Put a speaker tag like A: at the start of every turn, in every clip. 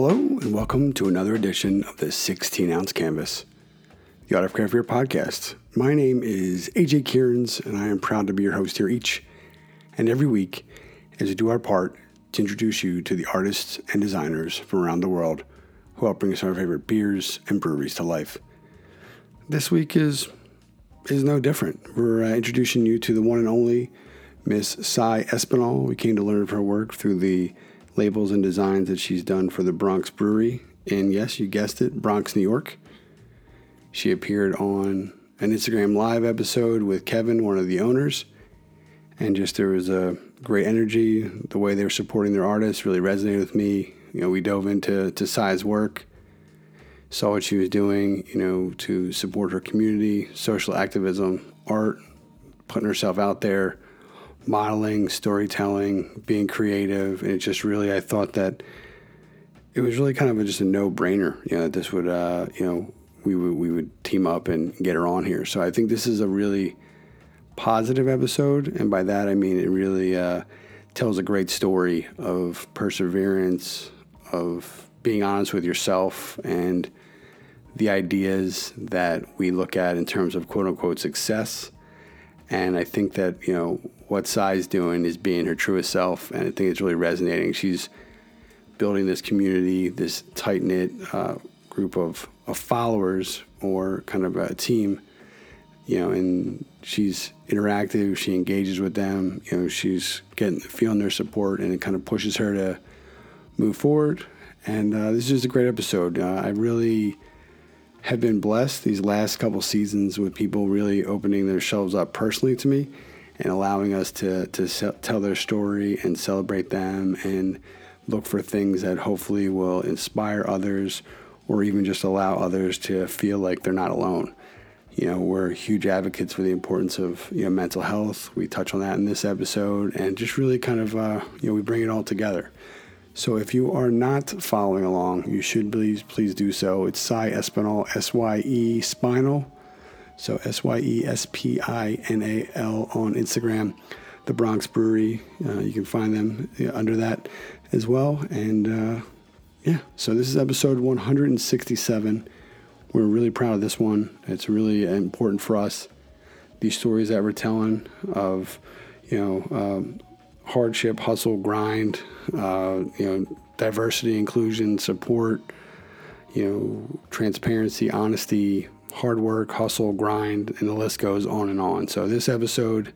A: Hello, and welcome to another edition of the 16 ounce canvas, the Craft Beer podcast. My name is AJ Kierans, and I am proud to be your host here each and every week as we do our part to introduce you to the artists and designers from around the world who help bring us our favorite beers and breweries to life. This week is is no different. We're uh, introducing you to the one and only Miss Cy Espinal. We came to learn of her work through the labels and designs that she's done for the Bronx Brewery. And yes, you guessed it, Bronx, New York. She appeared on an Instagram Live episode with Kevin, one of the owners. And just there was a great energy. The way they were supporting their artists really resonated with me. You know, we dove into to Cy's work, saw what she was doing, you know, to support her community, social activism, art, putting herself out there modeling, storytelling, being creative, and it just really I thought that it was really kind of a, just a no brainer. You know, that this would uh, you know we would we would team up and get her on here. So I think this is a really positive episode, and by that I mean it really uh, tells a great story of perseverance, of being honest with yourself, and the ideas that we look at in terms of quote unquote success. And I think that you know what Cy's doing is being her truest self, and I think it's really resonating. She's building this community, this tight knit uh, group of, of followers or kind of a team, you know, and she's interactive, she engages with them, you know, she's getting feeling their support, and it kind of pushes her to move forward. And uh, this is a great episode. Uh, I really have been blessed these last couple seasons with people really opening their shelves up personally to me and allowing us to, to tell their story and celebrate them and look for things that hopefully will inspire others or even just allow others to feel like they're not alone. You know, we're huge advocates for the importance of you know mental health. We touch on that in this episode, and just really kind of uh, you know we bring it all together. So if you are not following along, you should please please do so. It's Cy Espinal, S Y E Spinal so S Y E S P I N A L on Instagram, the Bronx Brewery. Uh, you can find them under that as well. And uh, yeah, so this is episode 167. We're really proud of this one. It's really important for us. These stories that we're telling of, you know, um, hardship, hustle, grind, uh, you know, diversity, inclusion, support, you know, transparency, honesty, hard work, hustle, grind, and the list goes on and on. So, this episode,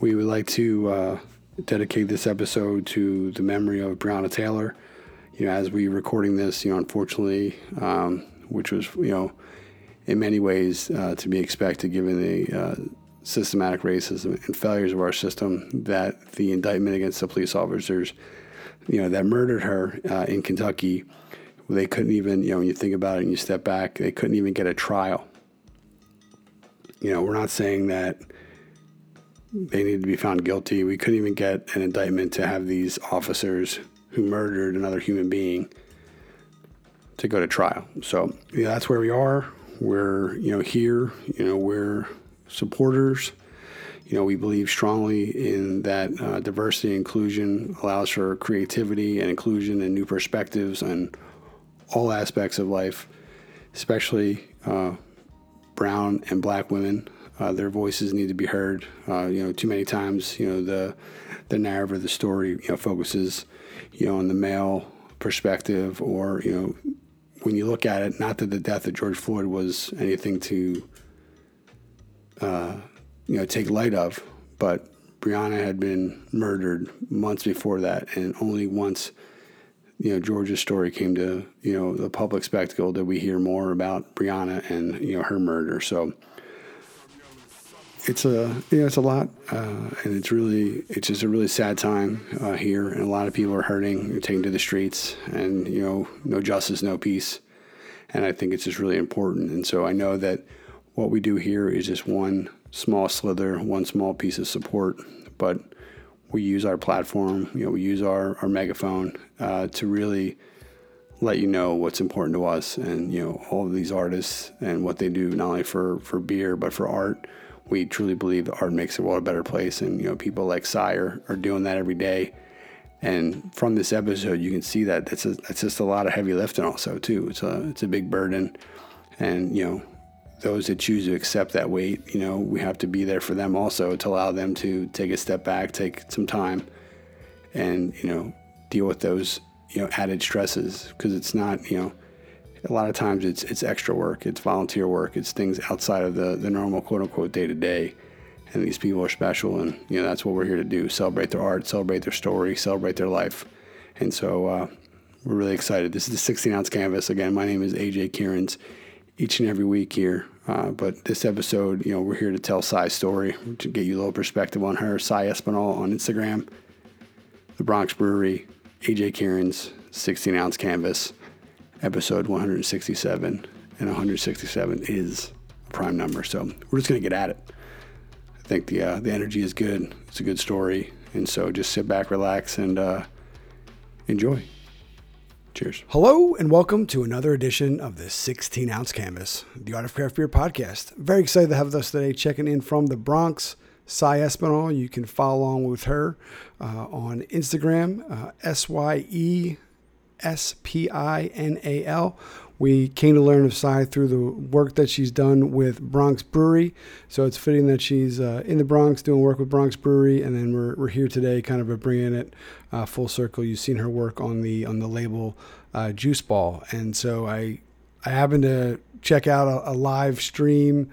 A: we would like to uh, dedicate this episode to the memory of Breonna Taylor. You know, as we recording this, you know, unfortunately, um, which was, you know, in many ways uh, to be expected given the uh, systematic racism and failures of our system, that the indictment against the police officers, you know, that murdered her uh, in Kentucky they couldn't even, you know, when you think about it and you step back, they couldn't even get a trial. You know, we're not saying that they need to be found guilty. We couldn't even get an indictment to have these officers who murdered another human being to go to trial. So yeah, that's where we are. We're you know here. You know we're supporters. You know we believe strongly in that uh, diversity and inclusion allows for creativity and inclusion and new perspectives and all aspects of life, especially uh, brown and black women. Uh, their voices need to be heard. Uh, you know, too many times, you know, the the narrative of the story, you know, focuses, you know, on the male perspective, or you know, when you look at it, not that the death of George Floyd was anything to, uh, you know, take light of, but Breonna had been murdered months before that, and only once you know George's story came to you know the public spectacle did we hear more about Breonna and you know her murder. So it's a you know it's a lot, uh, and it's really it's just a really sad time uh, here, and a lot of people are hurting, taken to the streets, and you know no justice, no peace, and I think it's just really important. And so I know that what we do here is just one small slither, one small piece of support, but we use our platform, you know, we use our, our megaphone uh, to really let you know what's important to us and, you know, all of these artists and what they do, not only for, for beer, but for art. We truly believe that art makes the world a better place. And, you know, people like Cy are doing that every day. And from this episode, you can see that that's a, that's just a lot of heavy lifting. Also, too, it's a it's a big burden, and you know, those that choose to accept that weight, you know, we have to be there for them also to allow them to take a step back, take some time, and you know, deal with those you know added stresses because it's not you know a lot of times it's it's extra work, it's volunteer work, it's things outside of the the normal quote unquote day to day. And these people are special, and you know that's what we're here to do: celebrate their art, celebrate their story, celebrate their life. And so uh, we're really excited. This is the 16 ounce canvas. Again, my name is AJ Kierans. Each and every week here, uh, but this episode, you know, we're here to tell Cy's story, to get you a little perspective on her. Cy Espinal on Instagram, the Bronx Brewery, AJ Kierans, 16 ounce canvas episode 167, and 167 is a prime number. So we're just going to get at it. I think the uh, the energy is good. It's a good story, and so just sit back, relax, and uh, enjoy. Cheers. Hello, and welcome to another edition of the 16 ounce canvas, the Art of Craft Beer podcast. Very excited to have with us today, checking in from the Bronx. Cy Espinal. You can follow along with her uh, on Instagram, uh, S Y E S P I N A L. We came to learn of Cy through the work that she's done with Bronx Brewery. So it's fitting that she's uh, in the Bronx doing work with Bronx Brewery, and then we're, we're here today, kind of bringing it uh, full circle. You've seen her work on the on the label uh, Juice Ball, and so I I happened to check out a, a live stream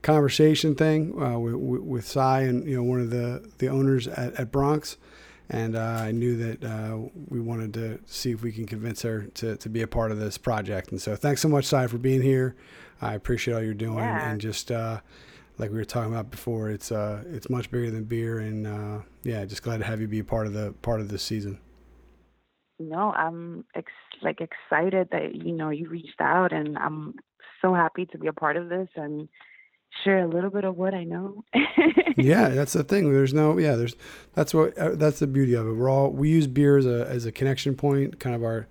A: conversation thing uh, with, with Cy and you know one of the the owners at, at Bronx and uh, I knew that uh, we wanted to see if we can convince her to, to be a part of this project. And so, thanks so much, Cy, for being here. I appreciate all you're doing,
B: yeah.
A: and just uh, like we were talking about before, it's uh, it's much bigger than beer, and uh, yeah, just glad to have you be a part of the part of this season.
B: No, I'm ex- like excited that you know you reached out, and I'm so happy to be a part of this and share a little bit of what I know.
A: yeah, that's the thing. There's no, yeah, there's, that's what, uh, that's the beauty of it. We're all, we use beer as a, as a connection point, kind of our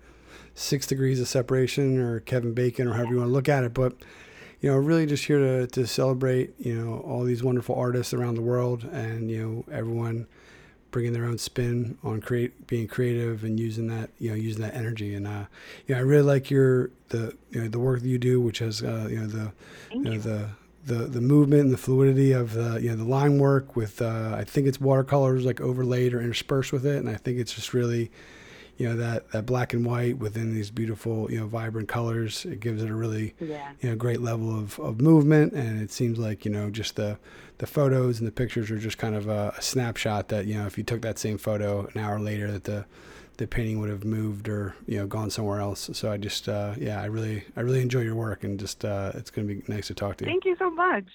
A: six degrees of separation or Kevin Bacon or however you want to look at it. But, you know, really just here to, to celebrate, you know, all these wonderful artists around the world and, you know, everyone bringing their own spin on create, being creative and using that, you know, using that energy. And, uh, you know, I really like your, the, you know, the work that you do, which has, uh, you know, the, you know, the, the the movement and the fluidity of the you know the line work with uh, I think it's watercolors like overlaid or interspersed with it, and I think it's just really you know that that black and white within these beautiful you know vibrant colors. It gives it a really
B: yeah.
A: you know great level of, of movement, and it seems like you know just the the photos and the pictures are just kind of a, a snapshot that you know if you took that same photo an hour later that the the painting would have moved or you know gone somewhere else. So I just uh, yeah, I really I really enjoy your work and just uh, it's gonna be nice to talk to you.
B: Thank you so much.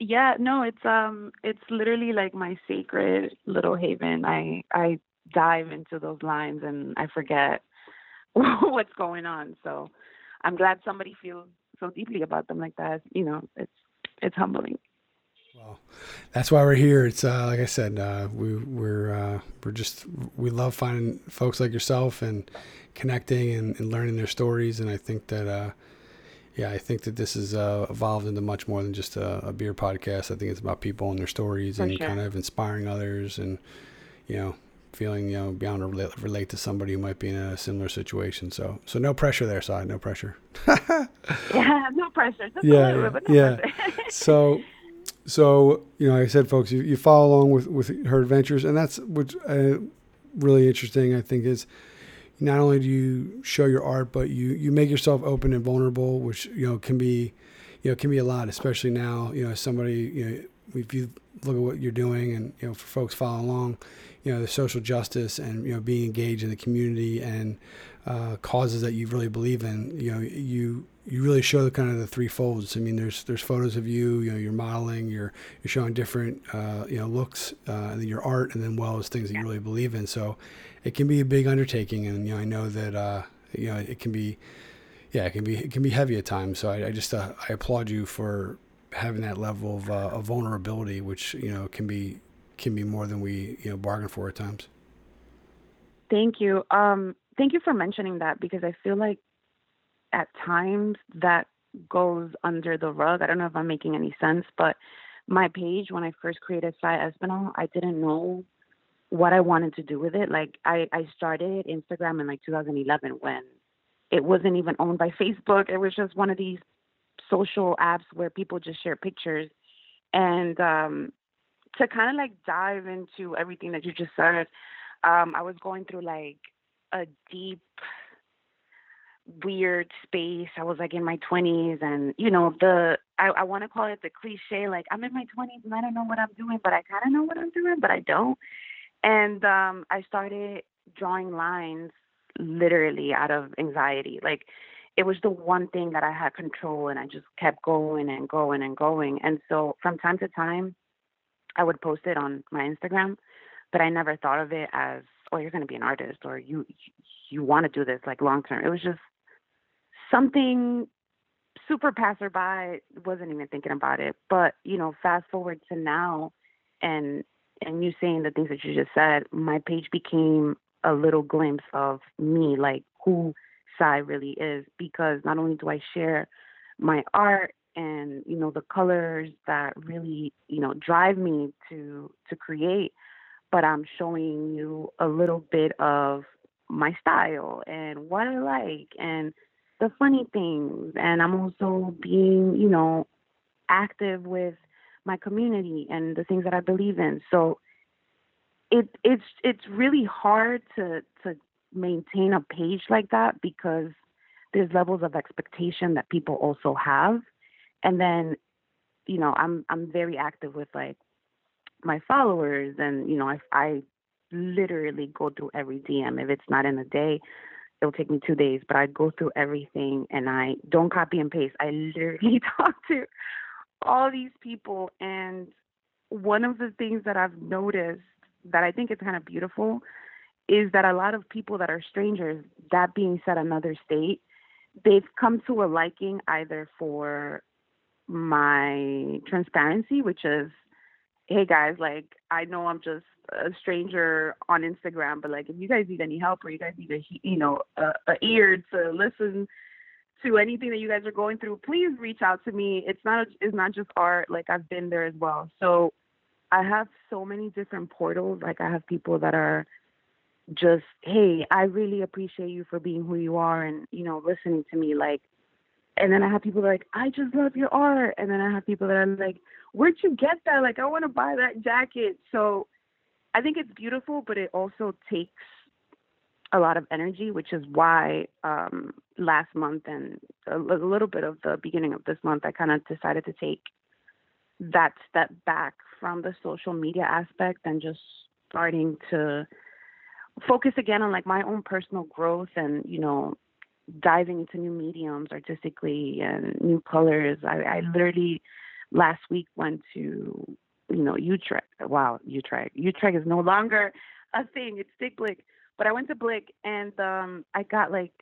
B: Yeah, no, it's um it's literally like my sacred little haven. I I dive into those lines and I forget what's going on. So I'm glad somebody feels so deeply about them like that. You know, it's it's humbling.
A: Well, that's why we're here. It's uh, like I said, uh, we we're uh, we're just we love finding folks like yourself and connecting and, and learning their stories. And I think that uh, yeah, I think that this has uh, evolved into much more than just a, a, beer podcast. I think it's about people and their stories
B: For
A: and
B: sure.
A: kind of inspiring others and you know feeling you know able to relate, relate, to somebody who might be in a similar situation. So so no pressure there, Cy, no pressure.
B: yeah, no pressure. Just
A: yeah,
B: yeah, no
A: yeah. so so you know, like I said, folks, you, you follow along with with her adventures, and that's what's uh, really interesting. I think is not only do you show your art, but you you make yourself open and vulnerable, which you know can be you know can be a lot, especially now. You know, somebody you know if you look at what you're doing, and you know for folks following along, you know the social justice and you know being engaged in the community and uh, causes that you really believe in. You know, you you really show the kind of the three folds. I mean, there's there's photos of you. You know, you're modeling. You're you're showing different uh, you know looks uh, and your art, and then well as things that you really believe in. So it can be a big undertaking, and you know I know that uh, you know it can be yeah it can be it can be heavy at times. So I, I just uh, I applaud you for having that level of, uh, of vulnerability, which you know can be can be more than we you know bargain for at times.
B: Thank you. Um, thank you for mentioning that because I feel like at times that goes under the rug. I don't know if I'm making any sense, but my page when I first created Cy Espinal, I didn't know what I wanted to do with it. Like I, I started Instagram in like 2011 when it wasn't even owned by Facebook. It was just one of these social apps where people just share pictures. And um, to kind of like dive into everything that you just said, um, I was going through like a deep, weird space. I was like in my 20s, and you know, the I, I want to call it the cliche, like I'm in my 20s and I don't know what I'm doing, but I kind of know what I'm doing, but I don't. And um, I started drawing lines literally out of anxiety. Like it was the one thing that I had control, and I just kept going and going and going. And so from time to time, I would post it on my Instagram, but I never thought of it as, oh, you're going to be an artist or you you want to do this like long term. It was just something super passerby. Wasn't even thinking about it. But you know, fast forward to now, and and you saying the things that you just said, my page became a little glimpse of me, like who Cy really is, because not only do I share my art and you know the colors that really you know drive me to to create but i'm showing you a little bit of my style and what i like and the funny things. And i'm also being you know active with my community and the things that i believe in. So it it's it's really hard to to maintain a page like that because there's levels of expectation that people also have. And then you know i'm i'm very active with like my followers and you know i i literally go through every dm if it's not in a day it'll take me two days but i go through everything and i don't copy and paste. I literally talk to all these people. And one of the things that i've noticed that i think is kind of beautiful is that a lot of people that are strangers that being said another state they've come to a liking either for my transparency, which is, hey guys, like I know I'm just a stranger on Instagram, but like if you guys need any help or you guys need a you know a, a ear to listen to anything that you guys are going through, please reach out to me. It's not it's not just art. Like I've been there as well. So I have so many different portals. Like I have people that are just, hey, I really appreciate you for being who you are and you know listening to me. Like and then I have people like, I just love your art. And then I have people that are like, where'd you get that? Like, I want to buy that jacket. So I think it's beautiful, but it also takes a lot of energy, which is why um, last month and a, a little bit of the beginning of this month, I kind of decided to take that step back from the social media aspect and just starting to focus again on like my own personal growth and you know diving into new mediums artistically and new colors. I, I literally last week went to, you know, Utrecht. Wow, Utrecht. Utrecht is no longer a thing. It's Dick Blick. But I went to Blick and um I got like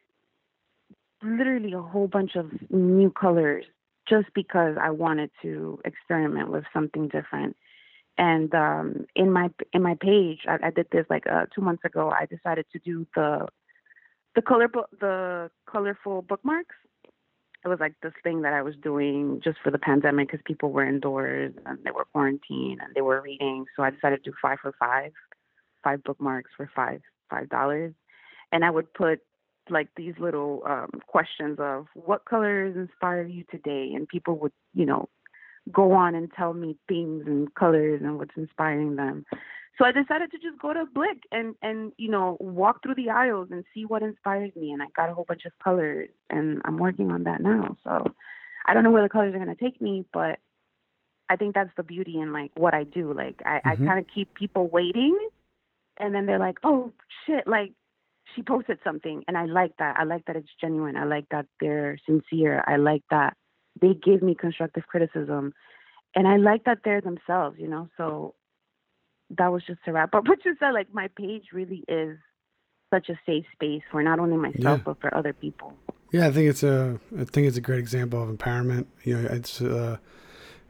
B: literally a whole bunch of new colors just because I wanted to experiment with something different. And um, in my in my page, I, I did this like uh, two months ago. I decided to do the the color the colorful bookmarks it was like this thing that I was doing just for the pandemic because people were indoors and they were quarantined and they were reading. So I decided to do five for five, five bookmarks for five five dollars, and I would put like these little um, questions of what colors inspire you today, and people would you know go on and tell me themes and colors and what's inspiring them. So I decided to just go to Blick and and you know walk through the aisles and see what inspires me. And I got a whole bunch of colors, and I'm working on that now. So I don't know where the colors are gonna take me, but I think that's the beauty in like what I do. Like I, mm-hmm. I kind of keep people waiting, and then they're like, oh shit, like she posted something, and I like that. I like that it's genuine. I like that they're sincere. I like that they give me constructive criticism, and I like that they're themselves. You know, so that was just to wrap up what you said. Like my page really is such a safe space for not only myself yeah. but for other people.
A: Yeah, I think it's a I think it's a great example of empowerment. You know, it's uh,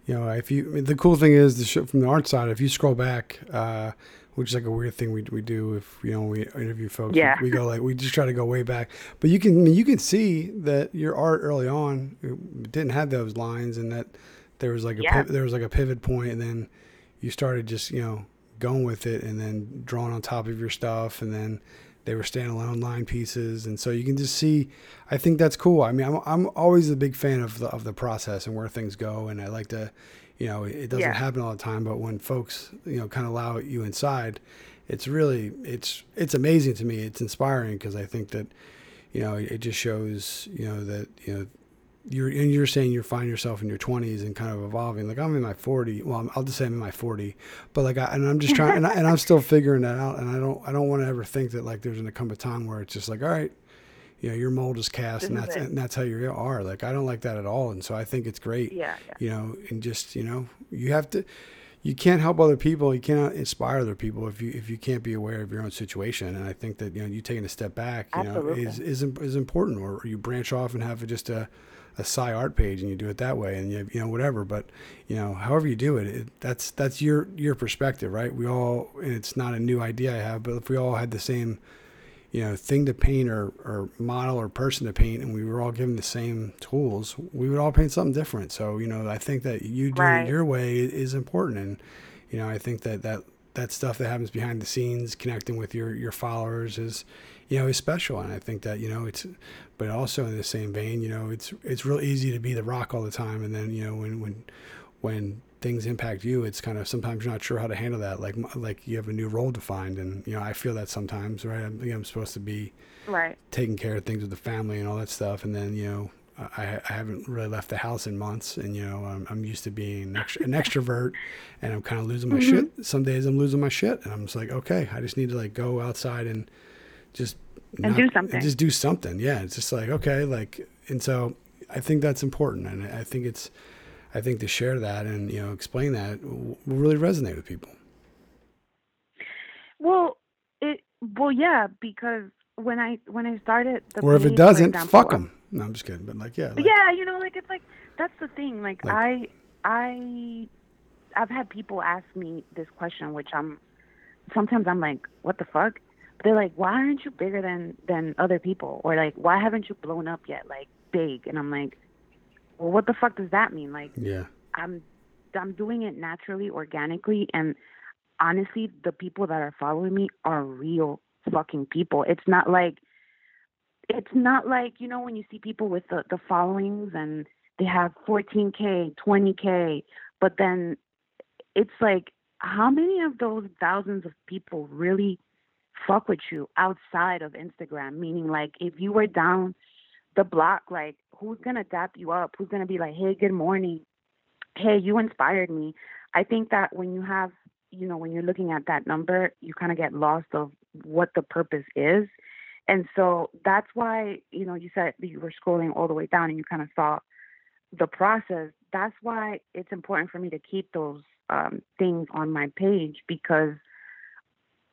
A: you know if you the cool thing is the from the art side. If you scroll back, uh, which is like a weird thing we, we do if you know we interview folks.
B: Yeah.
A: We, we go like we just try to go way back, but you can I mean, you can see that your art early on didn't have those lines and that there was like a
B: yeah.
A: there was like a pivot point and then you started just you know going with it and then drawing on top of your stuff and then they were standalone line pieces and so you can just see i think that's cool i mean i'm, I'm always a big fan of the, of the process and where things go and i like to you know it doesn't yeah. happen all the time but when folks you know kind of allow you inside it's really it's it's amazing to me it's inspiring because i think that you know it just shows you know that you know you're and you're saying you find yourself in your 20s and kind of evolving like i'm in my 40 well i'll just say i'm in my 40 but like I, and i'm just trying and, I, and i'm still figuring that out and i don't i don't want to ever think that like there's gonna come a time where it's just like all right you know your mold is cast this and that's and that's how you are like i don't like that at all and so i think it's great
B: yeah, yeah.
A: you know and just you know you have to you can't help other people you can't inspire other people if you if you can't be aware of your own situation and i think that you know you taking a step back you
B: Absolutely.
A: know is, is is important or, or you branch off and have just a a Cy art page and you do it that way and you, you know whatever but you know however you do it, it, that's that's your your perspective right we all and it's not a new idea i have but if we all had the same you know thing to paint or, or model or person to paint and we were all given the same tools we would all paint something different so you know i think that you doing right. it your way is important and you know i think that that that stuff that happens behind the scenes connecting with your your followers is you know is special and i think that you know it's but also in the same vein, you know, it's it's real easy to be the rock all the time, and then you know when when when things impact you, it's kind of sometimes you're not sure how to handle that. Like like you have a new role defined, and you know I feel that sometimes, right? I'm, you know, I'm supposed to be
B: right
A: taking care of things with the family and all that stuff, and then you know I, I haven't really left the house in months, and you know I'm, I'm used to being an, extra, an extrovert, and I'm kind of losing my mm-hmm. shit. Some days I'm losing my shit, and I'm just like, okay, I just need to like go outside and just
B: and do something.
A: Just do something. Yeah, it's just like okay, like, and so I think that's important, and I think it's, I think to share that and you know explain that will really resonate with people.
B: Well, it well yeah because when I when I started
A: the or if it doesn't, example, fuck them. No, I'm just kidding, but like yeah, like,
B: yeah, you know, like it's like that's the thing. Like, like I I I've had people ask me this question, which I'm sometimes I'm like, what the fuck? they're like, why aren't you bigger than than other people? Or like, why haven't you blown up yet, like big? And I'm like, well, what the fuck does that mean? Like,
A: yeah,
B: I'm I'm doing it naturally, organically, and honestly, the people that are following me are real fucking people. It's not like it's not like you know when you see people with the the followings and they have 14k, 20k, but then it's like how many of those thousands of people really fuck with you outside of Instagram. Meaning, like, if you were down the block, like, who's gonna dap you up? Who's gonna be like, hey, good morning? Hey, you inspired me. I think that when you have, you know, when you're looking at that number, you kind of get lost of what the purpose is. And so that's why, you know, you said you were scrolling all the way down and you kind of saw the process. That's why it's important for me to keep those um, things on my page because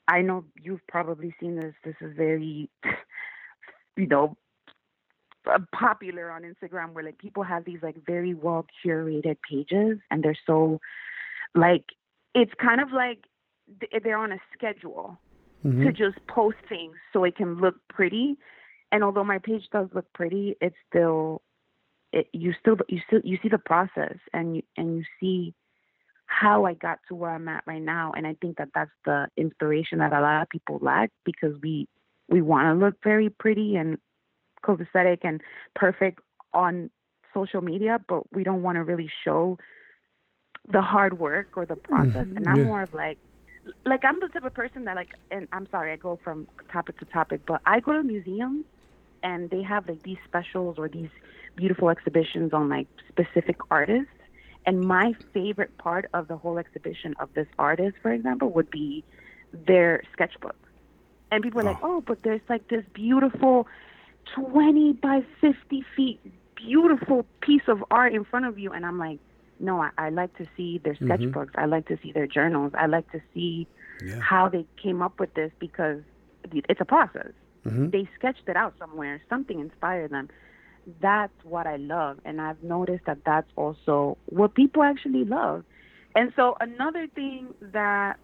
B: I know you've probably seen this. This is very, you know, popular on Instagram where like people have these like very well curated pages and they're so like it's kind of like they're on a schedule mm-hmm. to just post things so it can look pretty. And although my page does look pretty, it's still it, you still you still you see the process and you and you see how I got to where I'm at right now. And I think that that's the inspiration that a lot of people lack because we we want to look very pretty and copacetic and perfect on social media, but we don't want to really show the hard work or the process. Mm-hmm. And I'm yeah. more of like, like I'm the type of person that like, and I'm sorry, I go from topic to topic, but I go to museums and they have like these specials or these beautiful exhibitions on like specific artists and my favorite part of the whole exhibition of this artist, for example, would be their sketchbook. And people are oh. like, oh, but there's like this beautiful 20 by 50 feet, beautiful piece of art in front of you. And I'm like, no, I, I like to see their mm-hmm. sketchbooks. Mm-hmm. I like to see their journals. I like to see yeah. how they came up with this because it's a process. Mm-hmm. They sketched it out somewhere. Something inspired them that's what I love. And I've noticed that that's also what people actually love. And so another thing that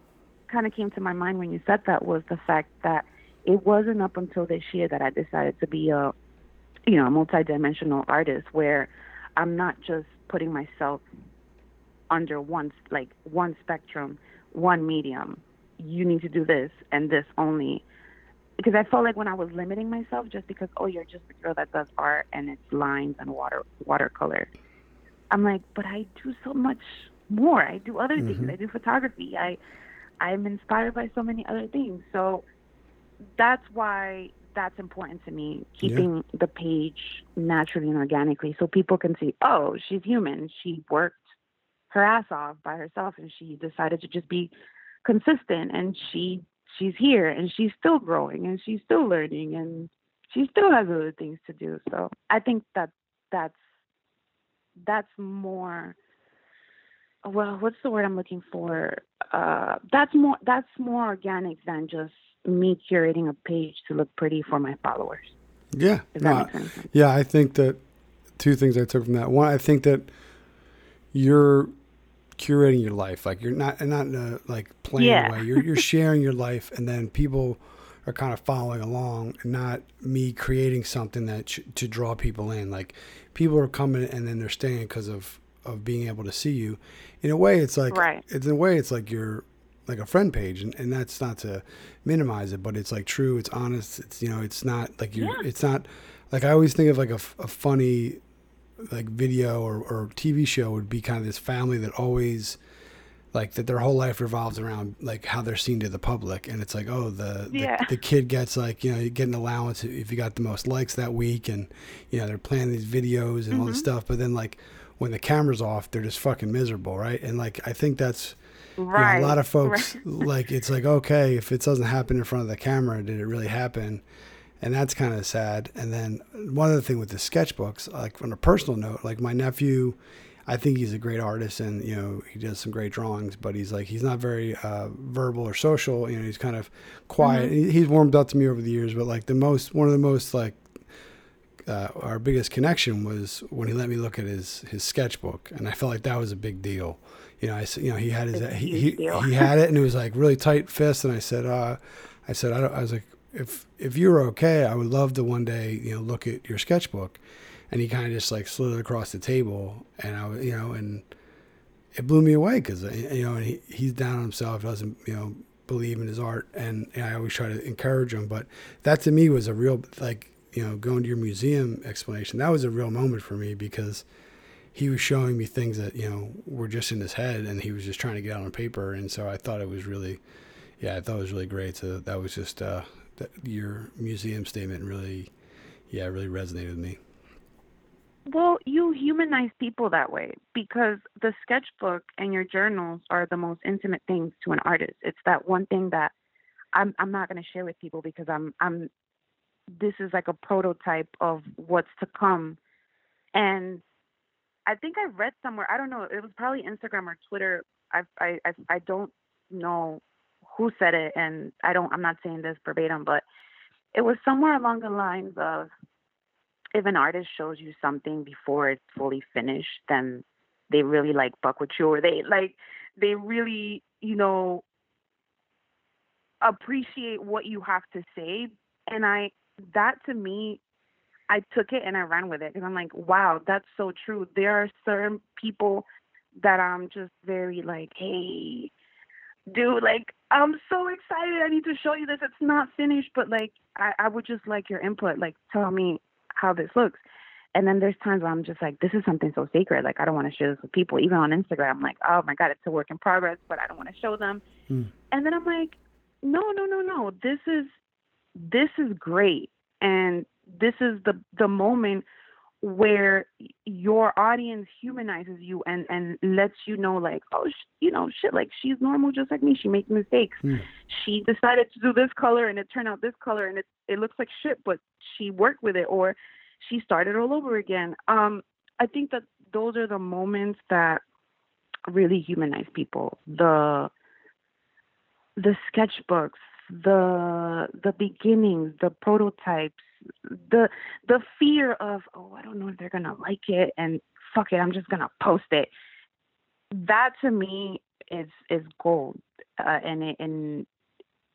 B: kind of came to my mind when you said that was the fact that it wasn't up until this year that I decided to be a, you know, a multidimensional artist where I'm not just putting myself under one, like one spectrum, one medium. you need to do this and this only because I felt like when I was limiting myself just because oh you're just a girl that does art and it's lines and water watercolor. I'm like, but I do so much more. I do other mm-hmm. things. I do photography. I I'm inspired by so many other things. So that's why that's important to me, keeping yeah. the page naturally and organically so people can see, oh, she's human. She worked her ass off by herself and she decided to just be consistent and she she's here and she's still growing and she's still learning and she still has other things to do. So I think that that's that's more well, what's the word I'm looking for? Uh, that's more that's more organic than just me curating a page to look pretty for my followers.
A: Yeah, no, yeah. I think that two things I took from that. One, I think that you're curating your life. Like you're not not in a like plain yeah. way. You're you're sharing your life, and then people are kind of following along, and not me creating something that sh- to draw people in. Like people are coming and then they're staying because of of being able to see you. In a way, it's like
B: right.
A: it's in a way it's like you're like a friend page, and, and that's not to minimize it, but it's like true. It's honest. It's you know, it's not like you're. Yeah. It's not like I always think of like a, a funny like video or, or TV show would be kind of this family that always like that their whole life revolves around like how they're seen to the public and it's like oh the
B: yeah.
A: the, the, kid gets like you know you get an allowance if you got the most likes that week and you know they're planning these videos and mm-hmm. all this mm-hmm. stuff but then like when the camera's off they're just fucking miserable right and like i think that's
B: right.
A: You know, a lot of folks right. like it's like okay if it doesn't happen in front of the camera did it really happen and that's kind of sad. And then one other thing with the sketchbooks, like on a personal note, like my nephew, I think he's a great artist, and you know he does some great drawings. But he's like he's not very uh, verbal or social. You know, he's kind of quiet. Mm-hmm. He's warmed up to me over the years, but like the most one of the most like uh, our biggest connection was when he let me look at his his sketchbook, and I felt like that was a big deal. You know, I you know he had his he he, he, had it, and it was like really tight fist, and I said, uh, I said I, don't, I was like if if you're okay, I would love to one day, you know, look at your sketchbook. And he kind of just like slid it across the table, and I, was you know, and it blew me away because you know, and he, he's down on himself, doesn't you know believe in his art, and, and I always try to encourage him. But that to me was a real like you know going to your museum explanation. That was a real moment for me because he was showing me things that you know were just in his head, and he was just trying to get out on paper. And so I thought it was really, yeah, I thought it was really great. So that was just uh, that your museum statement really, yeah, really resonated with me.
B: Well, you humanize people that way because the sketchbook and your journals are the most intimate things to an artist. It's that one thing that I'm I'm not going to share with people because I'm I'm this is like a prototype of what's to come. And I think I read somewhere, I don't know, it was probably Instagram or Twitter. I I I, don't know who said it, and I don't. I'm not saying this verbatim, but it was somewhere along the lines of if an artist shows you something before it's fully finished, then they really like buck with you, or they like they really, you know, appreciate what you have to say. And I that to me I took it and I ran with it because I'm like, wow, that's so true. There are certain people that I'm just very like, hey, dude, like I'm so excited. I need to show you this. It's not finished, but like I, I would just like your input. Like tell me how this looks. And then there's times where I'm just like, this is something so sacred. Like I don't want to share this with people. Even on Instagram, I'm like, oh my god, it's a work in progress, but I don't want to show them. Mm. And then I'm like, no, no, no, no. This is this is great, and this is the the moment where your audience humanizes you and and lets you know like oh sh- you know shit like she's normal just like me. She makes mistakes. Mm. she decided to do this color and it turned out this color and it it looks like shit but she worked with it or she started all over again. Um i think that those are the moments that really humanize people. The the sketchbooks the the beginnings the prototypes the the fear of oh I don't know if they're gonna like it and fuck it I'm just gonna post it. That to me is is gold, uh, and it, and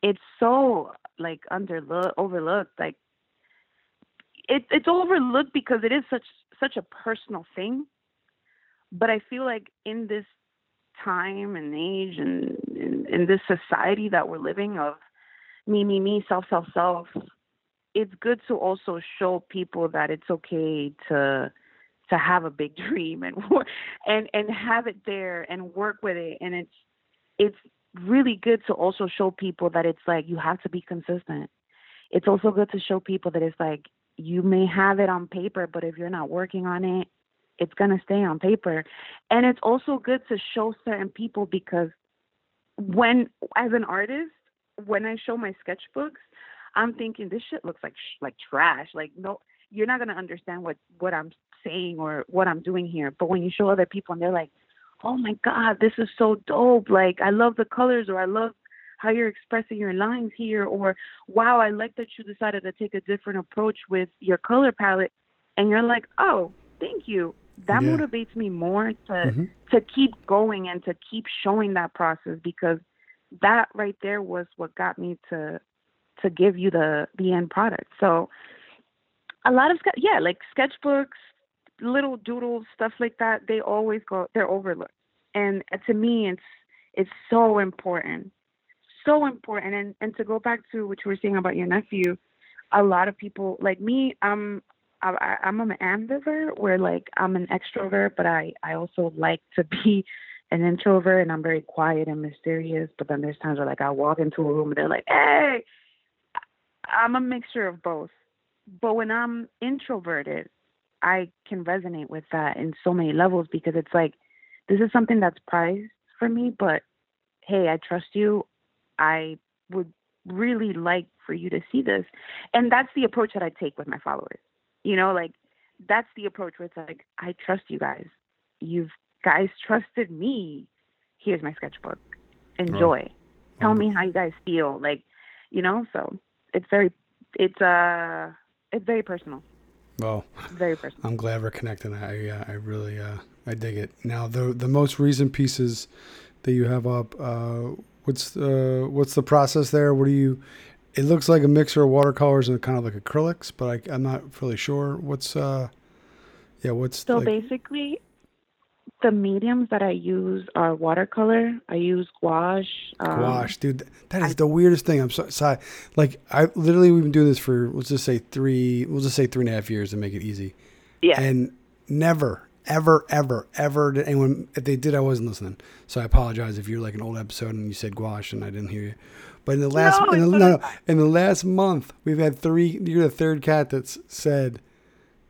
B: it's so like underlooked overlooked like it, it's overlooked because it is such such a personal thing but i feel like in this time and age and in, in this society that we're living of me, me, me, self, self, self, it's good to also show people that it's okay to to have a big dream and and and have it there and work with it and it's it's really good to also show people that it's like you have to be consistent. It's also good to show people that it's like you may have it on paper, but if you're not working on it, it's going to stay on paper. And it's also good to show certain people because when, as an artist, when I show my sketchbooks, I'm thinking this shit looks like like trash. Like no, you're not gonna understand what what I'm saying or what I'm doing here. But when you show other people and they're like, oh my god, this is so dope. Like I love the colors or I love how you're expressing your lines here or wow, I like that you decided to take a different approach with your color palette. And you're like, oh, thank you that yeah. motivates me more to mm-hmm. to keep going and to keep showing that process because that right there was what got me to to give you the the end product. So a lot of yeah, like sketchbooks, little doodles, stuff like that, they always go they're overlooked. And to me it's it's so important. So important and and to go back to what you were saying about your nephew, a lot of people like me, I'm I, I'm an ambivert where like I'm an extrovert, but I I also like to be an introvert and I'm very quiet and mysterious. But then there's times where like I walk into a room and they're like, "Hey," I'm a mixture of both. But when I'm introverted, I can resonate with that in so many levels because it's like this is something that's prized for me. But hey, I trust you. I would really like for you to see this, and that's the approach that I take with my followers you know, like that's the approach where it's like, I trust you guys. You've guys trusted me. Here's my sketchbook. Enjoy. Oh. Tell me how you guys feel. Like, you know, so it's very it's uh it's very personal.
A: Well,
B: very personal.
A: I'm glad we're connecting. I uh, I really uh, I dig it. Now the the most recent pieces that you have up. Uh, what's the what's the process there? What do you it looks like a mixture of watercolors and kind of like acrylics, but I, am not really sure what's. uh Yeah, what's
B: so
A: like...
B: basically the mediums that I use are watercolor. I use gouache.
A: Um, gouache, dude, that is I, the weirdest thing. I'm so sorry. Like I literally we've been doing this for let's just say three. We'll just say three and a half years to make it easy.
B: Yeah.
A: And never, ever, ever, ever did anyone. If they did, I wasn't listening. So I apologize if you're like an old episode and you said gouache and I didn't hear you. But in the last no, in, the, no, no, in the last month, we've had three. You're the third cat that's said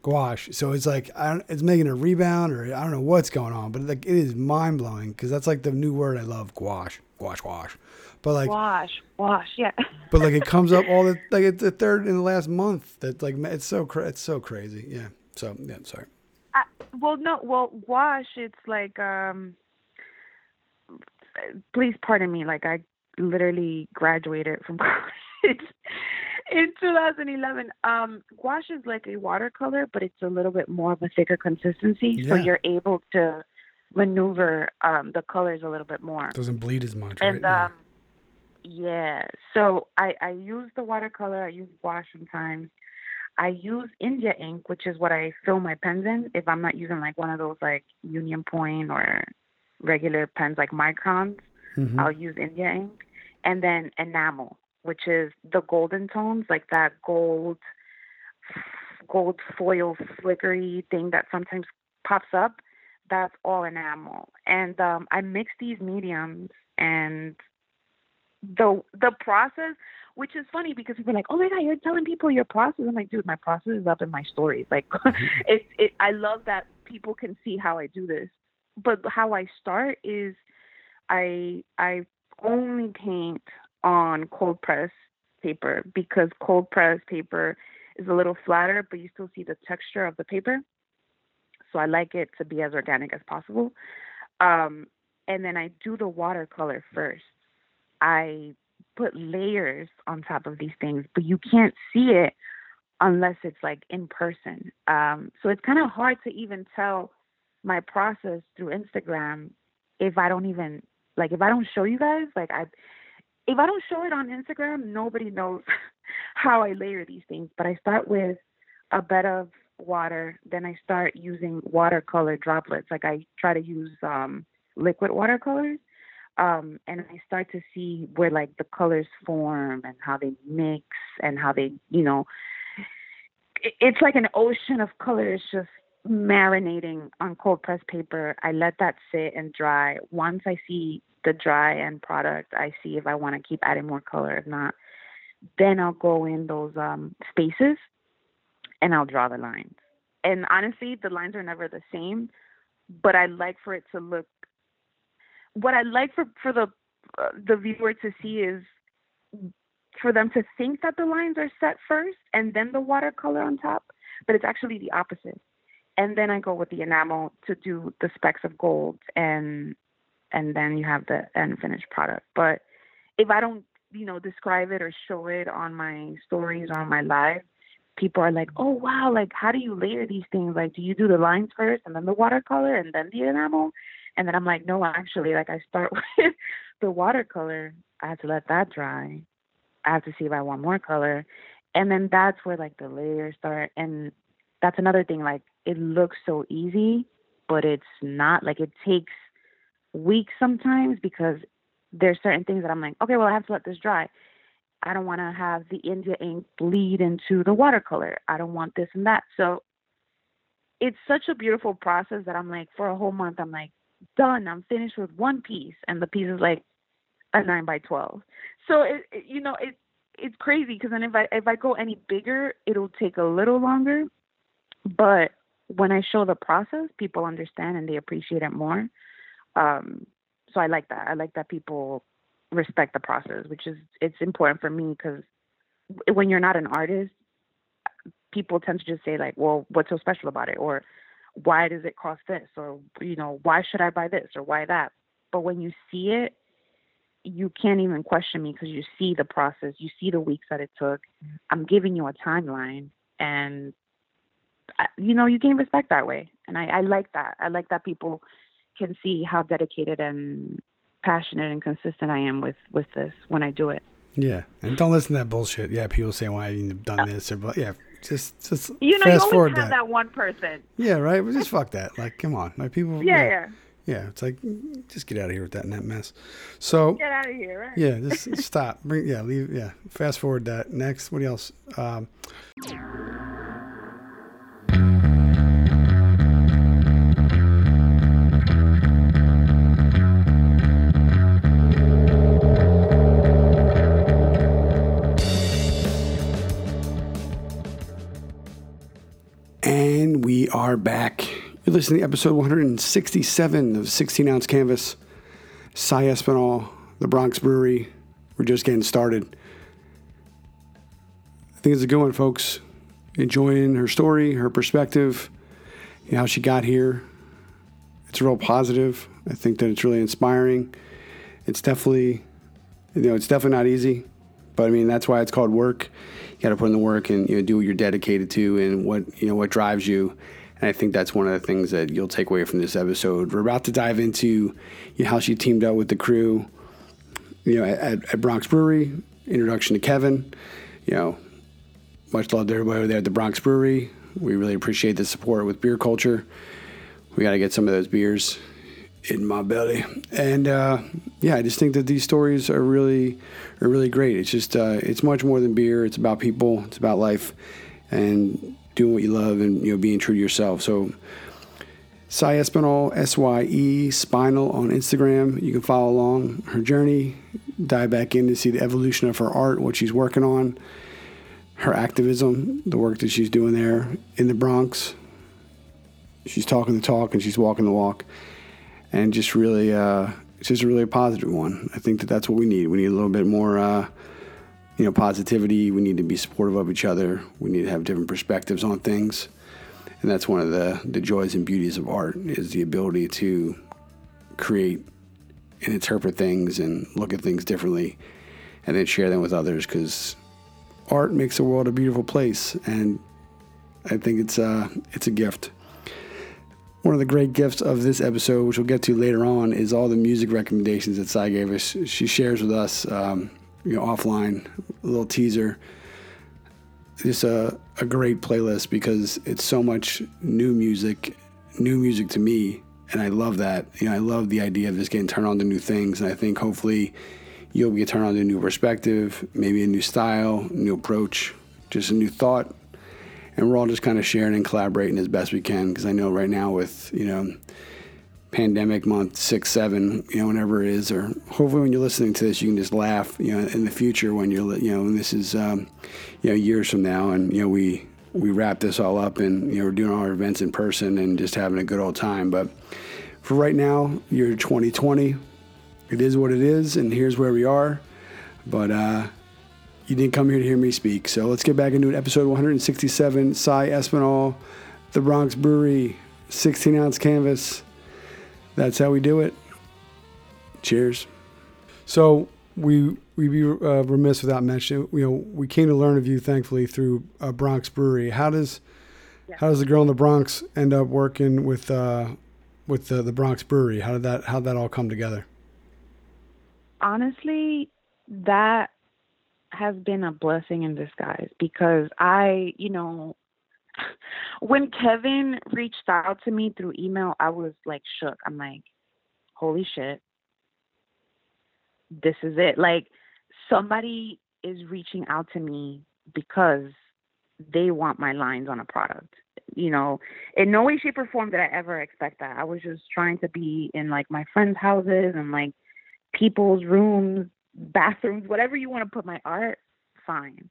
A: gouache. So it's like I don't, it's making a rebound, or I don't know what's going on. But like it is mind blowing because that's like the new word I love, gouache, gouache, gouache. But like
B: wash, wash, yeah.
A: but like it comes up all the like it's the third in the last month. That like it's so cra- it's so crazy. Yeah. So yeah, sorry.
B: I, well, no, well, wash. It's like um. Please pardon me. Like I literally graduated from college in 2011. Um, gouache is like a watercolor, but it's a little bit more of a thicker consistency, yeah. so you're able to maneuver um, the colors a little bit more.
A: Doesn't bleed as much.
B: And
A: right?
B: um, yeah, so I I use the watercolor. I use gouache sometimes. I use India ink, which is what I fill my pens in. If I'm not using like one of those like Union Point or regular pens like Microns, mm-hmm. I'll use India ink and then enamel, which is the golden tones, like that gold, gold foil flickery thing that sometimes pops up. That's all enamel, and um, I mix these mediums, and the the process, which is funny because people are like, "Oh my god, you're telling people your process." I'm like, dude, my process is up in my stories. Like, mm-hmm. it, it, I love that people can see how I do this, but how I start is I I only paint on cold press paper because cold press paper is a little flatter, but you still see the texture of the paper. So I like it to be as organic as possible. Um, and then I do the watercolor first. I put layers on top of these things, but you can't see it unless it's like in person. Um, so it's kind of hard to even tell my process through Instagram if I don't even like if I don't show you guys, like I if I don't show it on Instagram, nobody knows how I layer these things. But I start with a bed of water, then I start using watercolor droplets. Like I try to use um liquid watercolors. Um, and I start to see where like the colors form and how they mix and how they, you know, it's like an ocean of colors just marinating on cold press paper. I let that sit and dry. Once I see the dry end product, I see if I want to keep adding more color. If not, then I'll go in those um, spaces and I'll draw the lines. And honestly, the lines are never the same, but I like for it to look. What I like for for the uh, the viewer to see is for them to think that the lines are set first and then the watercolor on top, but it's actually the opposite. And then I go with the enamel to do the specks of gold and and then you have the end finished product. But if I don't, you know, describe it or show it on my stories or on my live, people are like, "Oh wow, like how do you layer these things? Like do you do the lines first and then the watercolor and then the enamel?" And then I'm like, "No, actually, like I start with the watercolor. I have to let that dry I have to see if I want more color. And then that's where like the layers start. And that's another thing. Like it looks so easy, but it's not. Like it takes weeks sometimes because there's certain things that I'm like, okay, well, I have to let this dry. I don't want to have the India ink bleed into the watercolor. I don't want this and that. So it's such a beautiful process that I'm like, for a whole month, I'm like, done. I'm finished with one piece. And the piece is like a nine by 12 so it, it, you know it it's crazy because then if I if I go any bigger, it'll take a little longer. But when I show the process, people understand and they appreciate it more. Um, so I like that. I like that people respect the process, which is it's important for me because when you're not an artist, people tend to just say like, "Well, what's so special about it?" or "Why does it cost this?" or you know, "Why should I buy this?" or "Why that?" But when you see it you can't even question me because you see the process, you see the weeks that it took. I'm giving you a timeline, and you know you gain respect that way, and I, I like that. I like that people can see how dedicated and passionate and consistent I am with with this when I do it.
A: Yeah, and don't listen to that bullshit. Yeah, people say why well, you've done this or but yeah, just just
B: you know
A: fast
B: you
A: forward
B: have
A: that.
B: that one person.
A: Yeah, right. Well, just fuck that. Like, come on, like people.
B: Yeah, yeah. yeah.
A: Yeah, it's like just get out of here with that and that mess. So
B: get out of here. Right?
A: Yeah, just stop. Bring yeah, leave. Yeah, fast forward that. Next, what else? Um, we are back. You're listening to episode 167 of 16 Ounce Canvas. Cy Espinal, the Bronx Brewery. We're just getting started. I think it's a good one, folks. Enjoying her story, her perspective, you know, how she got here. It's real positive. I think that it's really inspiring. It's definitely, you know, it's definitely not easy, but I mean that's why it's called work. You got to put in the work and you know do what you're dedicated to and what you know what drives you and I think that's one of the things that you'll take away from this episode. We're about to dive into you know, how she teamed up with the crew, you know, at, at Bronx Brewery. Introduction to Kevin. You know, much love to everybody over there at the Bronx Brewery. We really appreciate the support with Beer Kulture. We got to get some of those beers in my belly. And uh, yeah, I just think that these stories are really are really great. It's just uh, it's much more than beer. It's about people. It's about life, and doing what you love and you know being true to yourself. So Cy Espinal, S Y E Spinal on Instagram. You can follow along her journey, dive back in to see the evolution of her art, what she's working on, her activism, the work that she's doing there in the Bronx. She's talking the talk and she's walking the walk, and just really, uh, it's just a really positive one. I think that that's what we need. We need a little bit more. Uh, you know, positivity. We need to be supportive of each other. We need to have different perspectives on things. And that's one of the, the joys and beauties of art is the ability to create and interpret things and look at things differently and then share them with others because art makes the world a beautiful place and I think it's uh, it's a gift. One of the great gifts of this episode, which we'll get to later on, is all the music recommendations that Cy gave us. She shares with us um, you know, offline, a little teaser. Just a, a great playlist because it's so much new music, new music to me, and I love that. You know, I love the idea of just getting turned on to new things, and I think hopefully you'll get turned on to a new perspective, maybe a new style, new approach, just a new thought, and we're all just kind of sharing and collaborating as best we can. Because I know right now with you know pandemic month six, seven, you know, whenever it is, or hopefully when you're listening to this, you can just laugh, you know, in the future when you're, you know, and this is, um, you know, years from now, and you know, we we wrap this all up and you know we're doing all our events in person and just having a good old time. But for right now, year 2020, it is what it is, and here's where we are. But uh, you didn't come here to hear me speak, so let's get back into it. Episode 167, Cy Espinal, the Bronx Brewery, 16 ounce canvas. That's how we do it. Cheers. So we we'd be uh, remiss without mentioning. You know, we came to learn of you, thankfully, through uh, Bronx Brewery. How does yeah. how does the girl in the Bronx end up working with uh, with the, the Bronx Brewery? How did that how did that all come together?
B: Honestly, that has been a blessing in disguise because I, you know, when Kevin reached out to me through email, I was like shook. I'm like, holy shit this is it. Like somebody is reaching out to me because they want my lines on a product. You know, in no way, shape, or form did I ever expect that. I was just trying to be in like my friends' houses and like people's rooms, bathrooms, whatever you want to put my art, fine.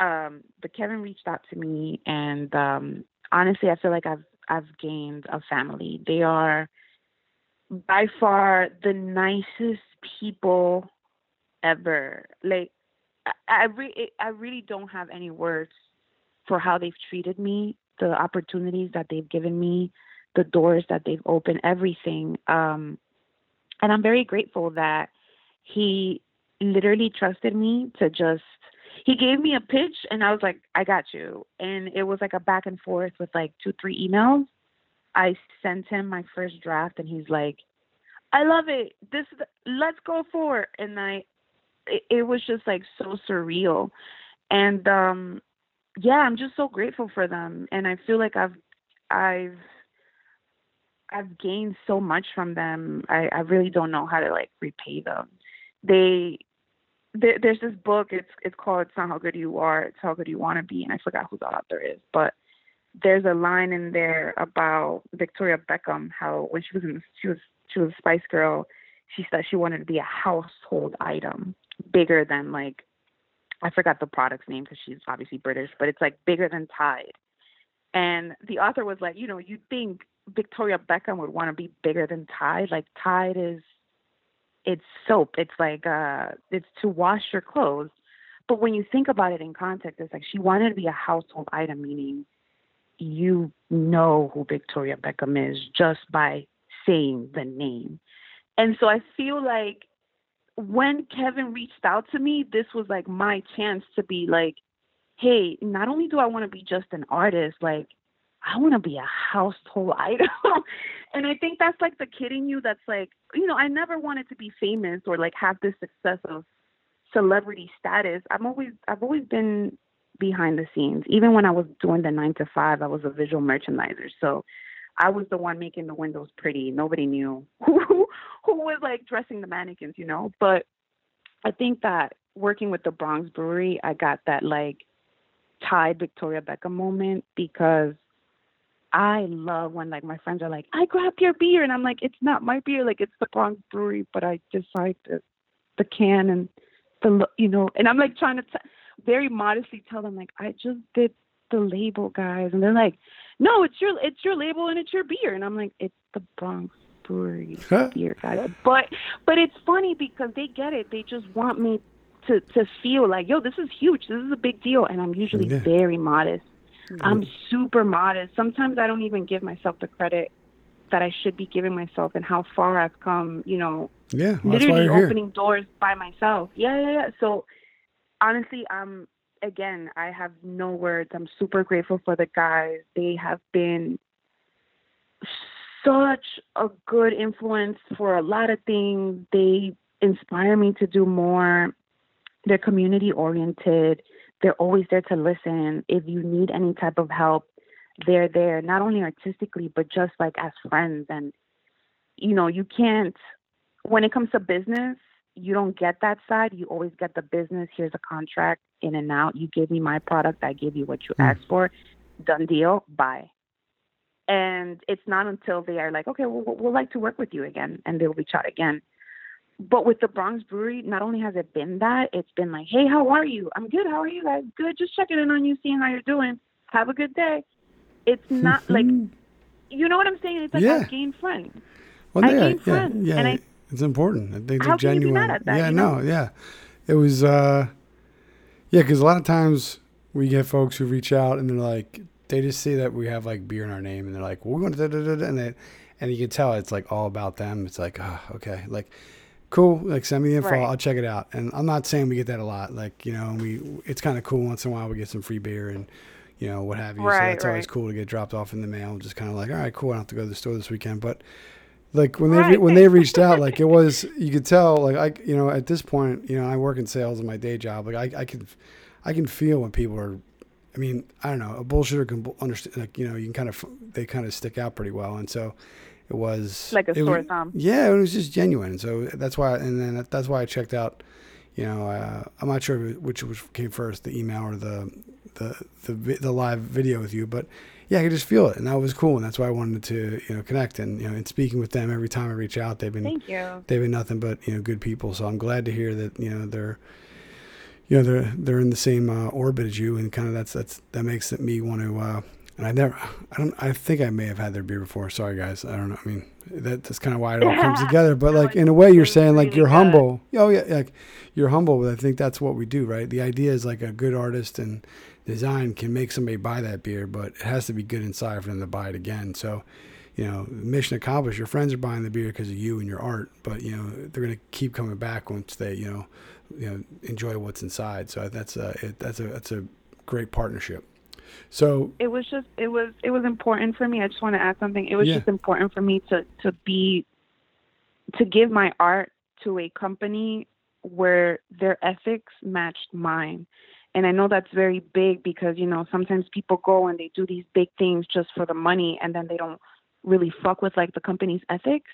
B: Um, but Kevin reached out to me and um honestly I feel like I've I've gained a family. They are by far the nicest people ever. Like I, re- I really don't have any words for how they've treated me, the opportunities that they've given me, the doors that they've opened, everything. Um, and I'm very grateful that he literally trusted me to just he gave me a pitch and I was like, I got you. And it was like a back and forth with like two, three emails. I sent him my first draft and he's like, I love it. This let's go for it. And I it, it was just like so surreal. And um yeah, I'm just so grateful for them and I feel like I've I've I've gained so much from them. I, I really don't know how to like repay them. They there, there's this book. It's it's called "It's Not How Good You Are. It's How Good You Want to Be," and I forgot who the author is, but there's a line in there about Victoria Beckham. How when she was in she was she was a Spice Girl. She said she wanted to be a household item, bigger than like I forgot the product's name because she's obviously British, but it's like bigger than Tide. And the author was like, you know, you'd think Victoria Beckham would want to be bigger than Tide? Like Tide is, it's soap. It's like uh, it's to wash your clothes. But when you think about it in context, it's like she wanted to be a household item, meaning you know who Victoria Beckham is just by saying the name. And so I feel like when Kevin reached out to me, this was like my chance to be like, hey, not only do I want to be just an artist, like I want to be a household item. and I think that's like the kid in you that's like, you know, I never wanted to be famous or like have this success of celebrity status. I'm always I've always been behind the scenes. Even when I was doing the 9 to 5, I was a visual merchandiser. So I was the one making the windows pretty. Nobody knew who who was like dressing the mannequins, you know. But I think that working with the Bronx Brewery, I got that like Tide Victoria Beckham moment because I love when like my friends are like, I grabbed your beer and I'm like, it's not my beer, like it's the Bronx Brewery, but I just like the, the can and the you know, and I'm like trying to t- very modestly tell them like I just did the label guys and they're like no, it's your it's your label and it's your beer. And I'm like, it's the Bronx Brewery beer, guys. But but it's funny because they get it. They just want me to to feel like, yo, this is huge. This is a big deal. And I'm usually yeah. very modest. I'm super modest. Sometimes I don't even give myself the credit that I should be giving myself and how far I've come, you know,
A: yeah,
B: literally opening here. doors by myself. Yeah, yeah, yeah. So honestly, I'm again, I have no words. I'm super grateful for the guys. They have been such a good influence for a lot of things. They inspire me to do more. They're community oriented. They're always there to listen. If you need any type of help, they're there, not only artistically, but just like as friends. And you know, you can't when it comes to business, you don't get that side. You always get the business. Here's a contract, in and out. You give me my product. I give you what you mm. asked for. Done deal. Bye. And it's not until they are like, okay, well, we'll like to work with you again, and they'll reach out again. But with the Bronx Brewery, not only has it been that, it's been like, hey, how are you? I'm good. How are you guys? Good. Just checking in on you, seeing how you're doing. Have a good day. It's not like, you know what I'm saying? It's like yeah. I gained friends. Well, I yeah, gained
A: yeah, friends, yeah. and I it's important. I think they're genuine. That, yeah, you know? no, yeah. It was, uh, yeah, because a lot of times we get folks who reach out and they're like, they just see that we have like beer in our name and they're like, well, we want to, and they, and you can tell it's like all about them. It's like, oh, okay, like, cool. Like, send me the info. Right. I'll check it out. And I'm not saying we get that a lot. Like, you know, we, it's kind of cool once in a while we get some free beer and, you know, what have you. Right, so that's right. always cool to get dropped off in the mail. Just kind of like, all right, cool. I don't have to go to the store this weekend. But like when they when they reached out, like it was you could tell like I you know at this point you know I work in sales in my day job. Like I I can I can feel when people are. I mean I don't know a bullshitter can understand like you know you can kind of they kind of stick out pretty well and so it was
B: like a
A: sore
B: thumb.
A: Yeah, it was just genuine. So that's why and then that's why I checked out. You know, uh, I'm not sure which which came first, the email or the the the, the live video with you, but yeah, I could just feel it, and that was cool, and that's why I wanted to you know connect and you know and speaking with them every time I reach out, they've been
B: thank you.
A: They've been nothing but you know good people, so I'm glad to hear that you know they're you know they're they're in the same uh, orbit as you, and kind of that's that's that makes it me want to. Uh, and I never, I don't, I think I may have had their beer before. Sorry guys, I don't know. I mean, that, that's kind of why it all comes together. But like in a way, you're saying like you're humble. Oh yeah, like you're humble. But I think that's what we do, right? The idea is like a good artist and design can make somebody buy that beer, but it has to be good inside for them to buy it again. So, you know, mission accomplished. Your friends are buying the beer because of you and your art, but you know they're going to keep coming back once they, you know, you know, enjoy what's inside. So that's a it, that's a that's a great partnership. So
B: it was just it was it was important for me. I just want to add something. It was yeah. just important for me to to be to give my art to a company where their ethics matched mine and I know that's very big because, you know, sometimes people go and they do these big things just for the money and then they don't really fuck with like the company's ethics.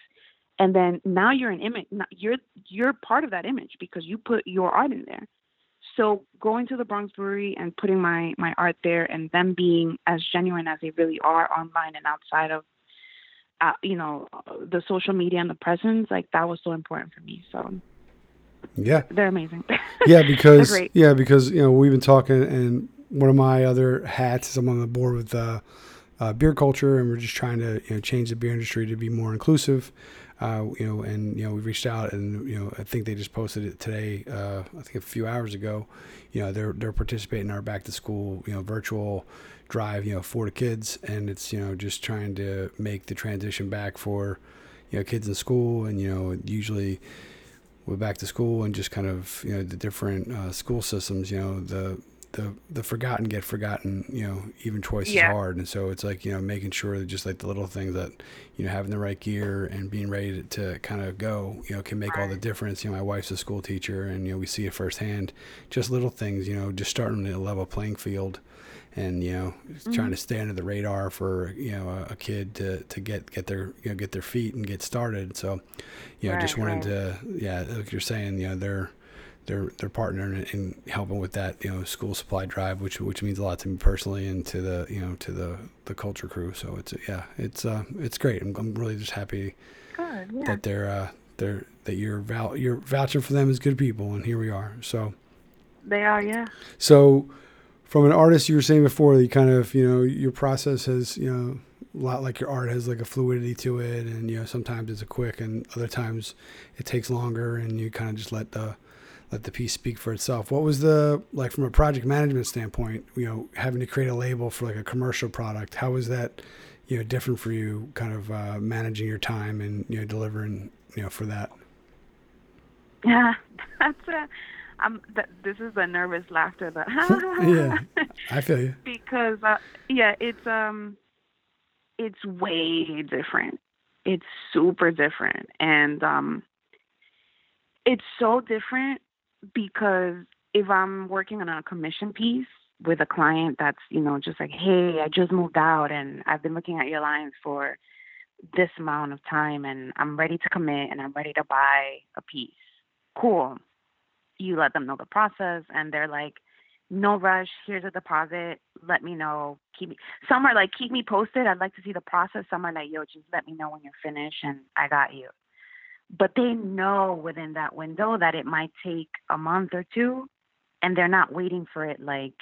B: And then now you're an image, you're you're part of that image because you put your art in there. So going to the Bronx Brewery and putting my my art there and them being as genuine as they really are online and outside of uh, you know the social media and the presence like that was so important for me so
A: yeah,
B: they're amazing.
A: yeah, because yeah, because you know we've been talking, and one of my other hats is I'm on the board with uh, uh, Beer Kulture, and we're just trying to you know change the beer industry to be more inclusive. Uh, you know, and you know we reached out, and you know I think they just posted it today. Uh, I think a few hours ago. You know they're they're participating in our back to school you know virtual drive you know for the kids, and it's you know just trying to make the transition back for you know kids in school, and you know usually with back to school and just kind of you know the different uh, school systems. You know the the the forgotten get forgotten. You know even twice yeah. as hard, and so it's like you know making sure that just like the little things that you know having the right gear and being ready to, to kind of go you know can make all the difference. You know my wife's a school teacher, and you know we see it firsthand. Just little things. You know just starting at a level playing field and you know mm-hmm. trying to stay under the radar for you know a, a, kid to, to get get their you know get their feet and get started so you know right, just wanted right. to yeah like you're saying you know they're they're they're partnering in helping with that you know school supply drive which which means a lot to me personally and to the you know to the the Kulture crew. So it's yeah it's uh it's great. I'm, I'm really just happy
B: Good, yeah.
A: that they're uh they're that you're val- you're vouching for them as good people and here we are. So
B: they are yeah.
A: So from an artist you were saying before you kind of you know your process has you know a lot like your art has like a fluidity to it and you know sometimes it's a quick and other times it takes longer and you kind of just let the let the piece speak for itself. What was the like from a project management standpoint you know having to create a label for like a commercial product how was that you know different for you kind of uh, managing your time and you know delivering you know for that?
B: Yeah that's a I'm th- this is the nervous laughter that
A: yeah I feel you.
B: Because uh, yeah it's um it's way different. It's super different. And um it's so different because if I'm working on a commission piece with a client that's you know just like hey I just moved out and I've been looking at your lines for this amount of time and I'm ready to commit and I'm ready to buy a piece. Cool. You let them know the process and they're like, no rush. Here's a deposit. Let me know. Keep me. Some are like, keep me posted. I'd like to see the process. Some are like, yo, just let me know when you're finished and I got you. But they know within that window that it might take a month or two and they're not waiting for it like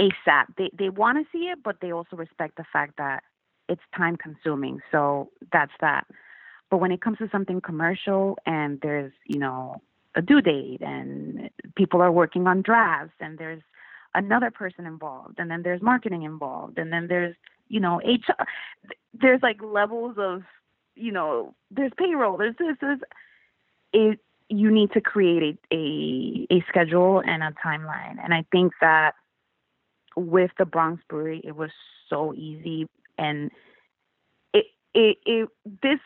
B: ASAP. They they want to see it, but they also respect the fact that it's time consuming. So that's that. But when it comes to something commercial and there's, you know, a due date and people are working on drafts and there's another person involved and then there's marketing involved and then there's, you know, HR there's like levels of, you know, there's payroll, there's this, this it you need to create a, a, a schedule and a timeline. And I think that with the Bronx Brewery, it was so easy and it it it this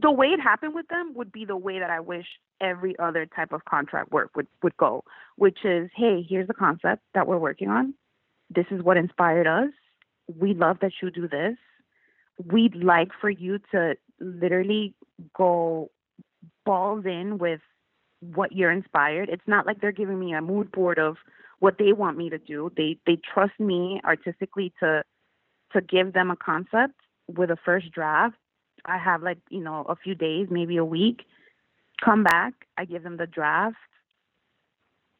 B: the way it happened with them would be the way that I wish every other type of contract work would would go, which is, hey, here's the concept that we're working on. This is what inspired us. We love that you do this. We'd like for you to literally go balls in with what you're inspired. It's not like they're giving me a mood board of what they want me to do. They they trust me artistically to to give them a concept with a first draft. I have like, you know, a few days, maybe a week. Come back, I give them the draft.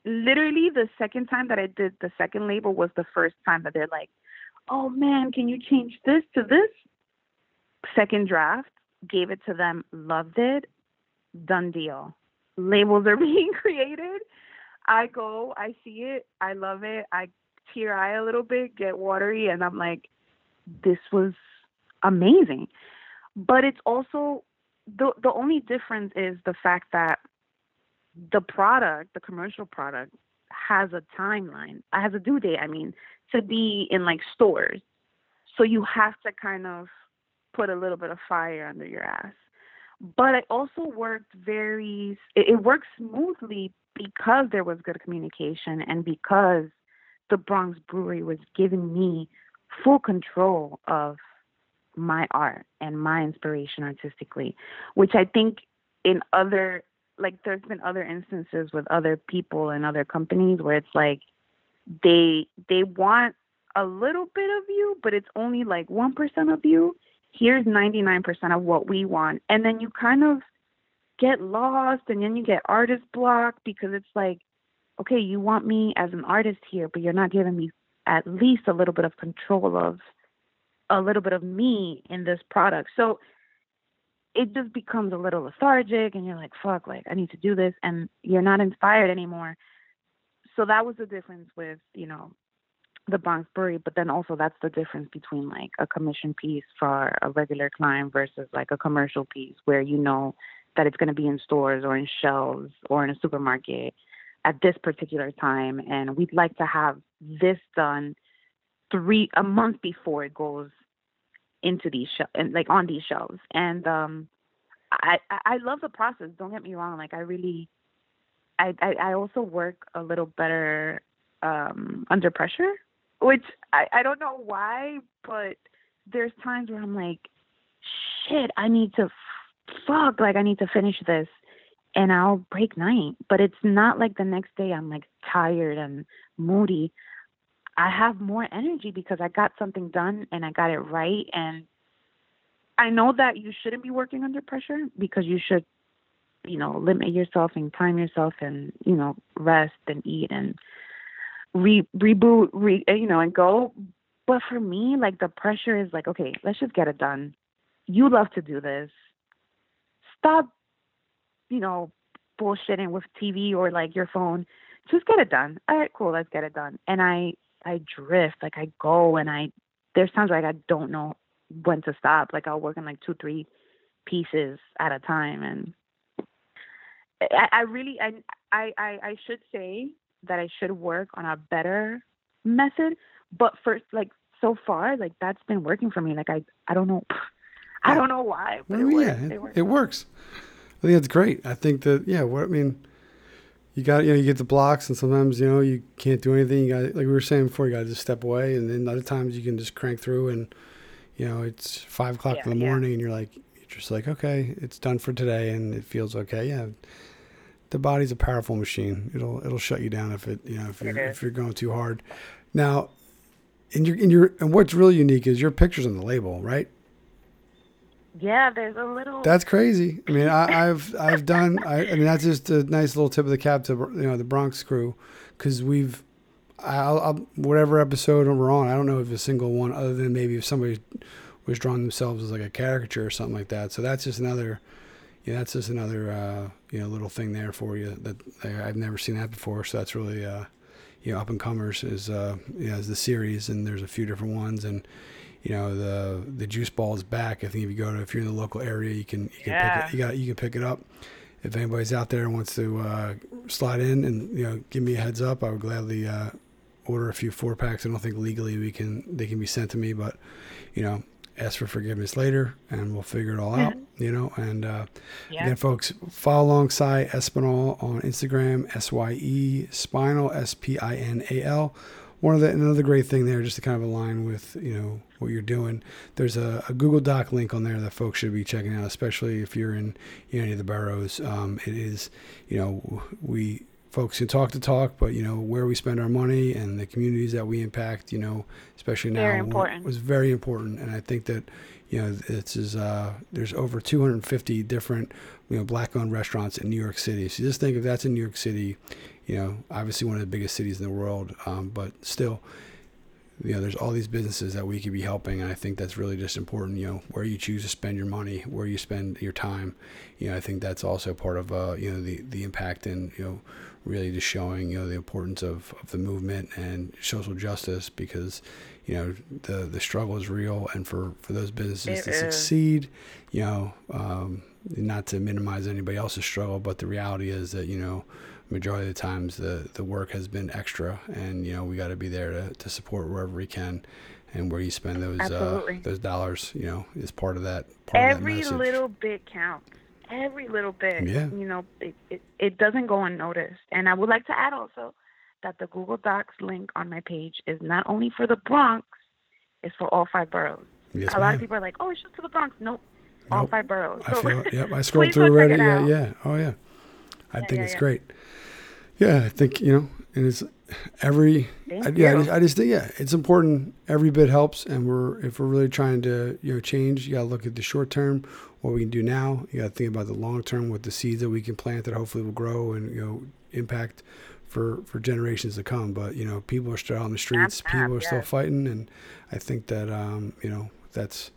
B: Literally the second time that I did the second label was the first time that they're like, "Oh man, can you change this to this?" Second draft, gave it to them, loved it, done deal. Labels are being created. I go, I see it, I love it, I tear eye a little bit, get watery, and I'm like, this was amazing. But it's also the the only difference is the fact that the product, the commercial product, has a timeline, has a due date. I mean, to be in like stores, so you have to kind of put a little bit of fire under your ass. But it also worked very. It, it worked smoothly because there was good communication and because the Bronx Brewery was giving me full control of my art and my inspiration artistically, which I think in other like there's been other instances with other people and other companies where it's like they they want a little bit of you, but it's only like 1% of you. Here's 99% of what we want. And then you kind of get lost and then you get artist block because it's like, okay, you want me as an artist here, but you're not giving me at least a little bit of control of a little bit of me in this product. So it just becomes a little lethargic and you're like, fuck, like I need to do this and you're not inspired anymore. So that was the difference with, you know, the Bronx Brewery, but then also that's the difference between like a commission piece for a regular client versus like a commercial piece where you know that it's going to be in stores or in shelves or in a supermarket at this particular time. And we'd like to have this done three a month before it goes into these shelves and like on these shelves. And um I, I love the process don't get me wrong like i really I, I i also work a little better um under pressure which i i don't know why but there's times where i'm like shit i need to fuck like i need to finish this and I'll break night. But it's not like the next day I'm like tired and moody. I have more energy because I got something done and I got it right. And I know that you shouldn't be working under pressure because you should, you know, limit yourself and time yourself and, you know, rest and eat and re reboot, re, eh, you know, and go. But for me, like the pressure is like, okay, let's just get it done. You love to do this. Stop you know, bullshitting with TV or like your phone. Just get it done. All right, cool, let's get it done. And I I drift, like I go and I there's times like I don't know when to stop. Like I'll work on like two, three pieces at a time and I, I really I I I should say that I should work on a better method. But for like so far, like that's been working for me. Like I I don't know I don't know why, but it,
A: yeah,
B: works.
A: it, it works. It works. I think that's great. I think that yeah. What I mean, you got you know you get the blocks, and sometimes you know you can't do anything. You got like we were saying before, you got to just step away, and then other times you can just crank through and You know, it's five o'clock
B: Yeah,
A: in the
B: yeah.
A: morning, and you're like, you're just like, okay, it's done for today, and it feels okay. Yeah, the body's a powerful machine. It'll it'll shut you down if it you know if you're
B: is.
A: if you're going too hard. Now, in your in your and what's really unique is your pictures on the label, right?
B: Yeah, there's a little.
A: That's crazy. I mean, I, I've I've done. I, I mean, that's just a nice little tip of the cap to you know the Bronx crew, because we've, I'll, I'll whatever episode we're on. I don't know if a single one other than maybe if somebody was drawing themselves as like a caricature or something like that. So that's just another, yeah, that's just another uh, you know little thing there for you that I, I've never seen that before. So that's really uh, you know up and comers is uh, you know, is the series and there's a few different ones and you know the the juice ball is back. I think if you go to if you're in the local area, you can you can
B: Yeah.
A: pick it. You got you can pick it up. If anybody's out there and wants to uh, slide in and you know give me a heads up, I would gladly uh, order a few four packs. I don't think legally we can they can be sent to me, but you know ask for forgiveness later and we'll figure it all out. You know and. Uh,
B: yeah.
A: Again, folks, follow alongside Espinal on Instagram, S Y E Spinal, S P I N A L. One of the another great thing there, just to kind of align with you know what you're doing. There's a, a Google Doc link on there that folks should be checking out, especially if you're in you know, any of the boroughs. Um, it is, you know, we folks can talk to talk, but you know where we spend our money and the communities that we impact. You know, especially now,
B: Very important.
A: was very important, and I think that you know this is uh, there's over 250 different you know black-owned restaurants in New York City. So just think if that's in New York City, you know, obviously one of the biggest cities in the world, um, but still, you know, there's all these businesses that we could be helping, and I think that's really just important. You know, where you choose to spend your money, where you spend your time. You know, I think that's also part of uh, you know the the impact and you know really just showing you know the importance of, of the movement and social justice because you know the the struggle is real and for for those businesses
B: It
A: to
B: is.
A: succeed you know um, not to minimize anybody else's struggle but the reality is that you know majority of the times the the work has been extra and you know we got to be there to, to support wherever we can and where you spend those uh, those dollars you know is part of that part of that
B: Every little bit counts. Every little bit.
A: Yeah.
B: You know, it, it it doesn't go unnoticed. And I would like to add also that the Google Docs link on my page is not only for the Bronx, it's for all five boroughs.
A: yes,
B: a lot of people are like, "Oh, it's just for the Bronx." Nope, all
A: Nope.
B: five boroughs.
A: I feel it. Yep, I scrolled through already. Yeah,
B: out.
A: yeah. Oh yeah. I
B: Yeah,
A: think
B: yeah,
A: it's
B: yeah.
A: great. Yeah, I think you know, and it's every. I, yeah, I just, I just think yeah, it's important. Every bit helps, and we're if we're really trying to you know change, you got to look at the short term, what we can do now. You got to think about the long term, with the seeds that we can plant that hopefully will grow and you know impact for for generations to come. But you know, people are still out on the streets. People are still fighting, and I think that um, you know that's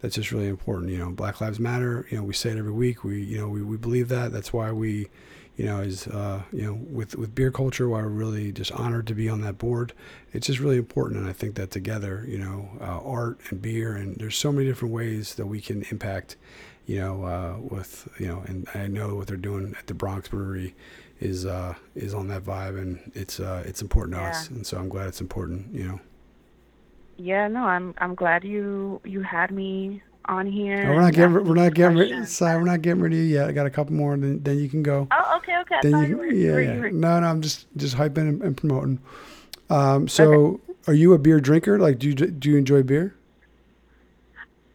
A: that's just really important. You know, Black Lives Matter. You know, we say it every week. We you know we, we believe that. That's why we, you know, is uh, you know with with Beer Kulture, we're really just honored to be on that board. It's just really important, and I think that together, you know, uh, art and beer, and there's so many different ways that we can impact. You know, uh, with you know, and I know what they're doing at the Bronx Brewery is uh, is on that vibe, and it's uh, it's important to
B: Yeah.
A: us, and so I'm glad it's important. You know.
B: Yeah, no, I'm I'm glad you you had me on here.
A: Oh, we're not getting we're not getting ready.
B: questions.
A: Sorry, we're not getting ready yet. I got a couple more, then then you can go.
B: Oh, okay, okay.
A: Then you,
B: you were,
A: yeah, yeah.
B: were-
A: No, no, I'm just just hyping and, and promoting. Um, so, are you a beer drinker? Like, do you do you enjoy beer?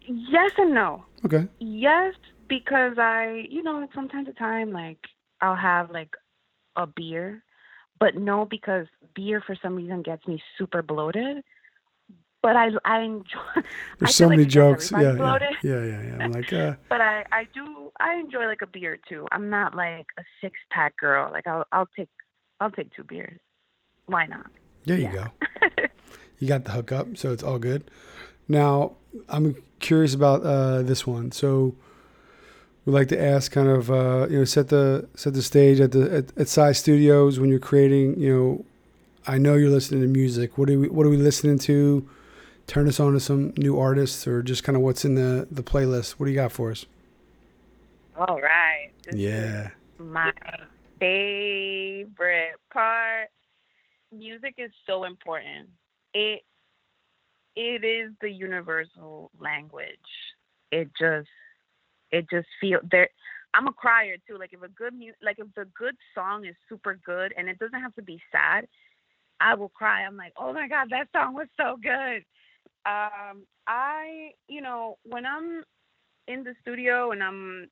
B: Yes and no.
A: Okay.
B: Yes, because I, you know, from time to time, like I'll have like a beer, but no, because beer for some reason gets me super bloated. But I, I enjoy.
A: There's
B: feel
A: so many
B: gets
A: jokes. Yeah, yeah, yeah, yeah, yeah. I'm like, uh,
B: But I, I do, I enjoy like a beer too. I'm not like a six pack girl. Like I'll, I'll take, I'll take two beers. Why not?
A: there you
B: Yeah.
A: go. You got the hookup, so it's all good. Now, I'm curious about uh, this one. So, we like to ask, kind of, uh, you know, set the set the stage at the at, at Size Studios when you're creating. You know, I know you're listening to music. What are we What are we listening to? Turn us on to some new artists, or just kind of what's in the the playlist. What do you got for us?
B: All right. This
A: Yeah,
B: my favorite part. Music is so important. It it is the universal language. It just it just feel there I'm a crier too. Like if a good mu- like if the good song is super good and it doesn't have to be sad, I will cry. I'm like, "Oh my god, that song was so good." Um, I, you know, when I'm in the studio and I'm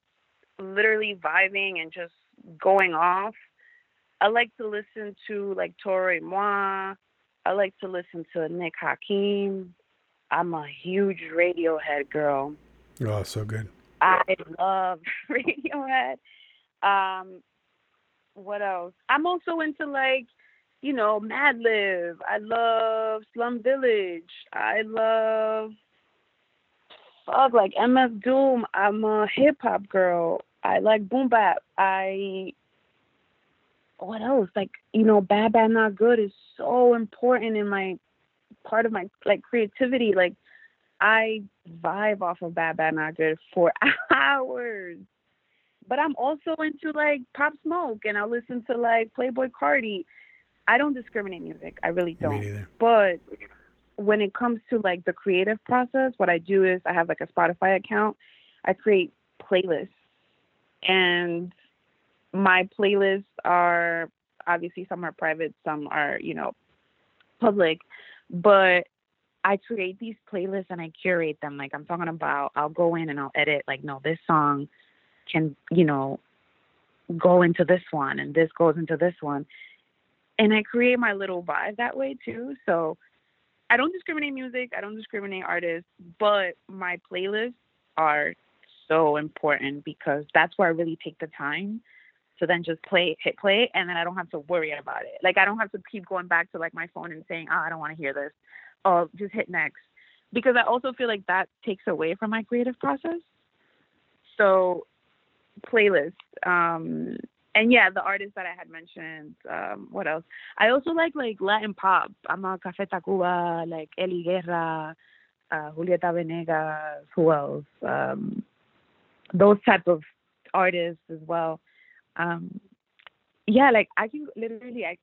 B: literally vibing and just going off, I like to listen to like Toro Moi. I like to listen to Nick Hakim. I'm a huge Radiohead girl.
A: Oh, so good.
B: I love Radiohead. Um, what else? I'm also into like, you know, Madlib. I love Slum Village. I love fuck like MF Doom. I'm a hip hop girl. I like boom bap. I what else? Like, you know, bad bad not good is so important in my part of my like creativity. Like I vibe off of bad bad not good for hours. But I'm also into like pop smoke and I listen to like Playboi Carti. I don't discriminate music. I really don't. But when it comes to like the creative process, what I do is I have like a Spotify account. I create playlists. And my playlists are obviously some are private, some are, you know, public. But I create these playlists and I curate them. Like I'm talking about I'll go in and I'll edit like no, this song can, you know, go into this one and this goes into this one. And I create my little vibe that way too. So I don't discriminate music, I don't discriminate artists, but my playlists are so important because that's where I really take the time to then just play hit play and then I don't have to worry about it. Like I don't have to keep going back to like my phone and saying, Oh, I don't want to hear this. Oh, just hit next. Because I also feel like that takes away from my creative process. So playlist. Um, and yeah, the artists that I had mentioned. Um, what else? I also like like Latin pop. I'm a Café Tacuba, like Ely Guerra, uh, Julieta Venegas. Who else? Um, those type of artists as well. Um, yeah, like I can literally, I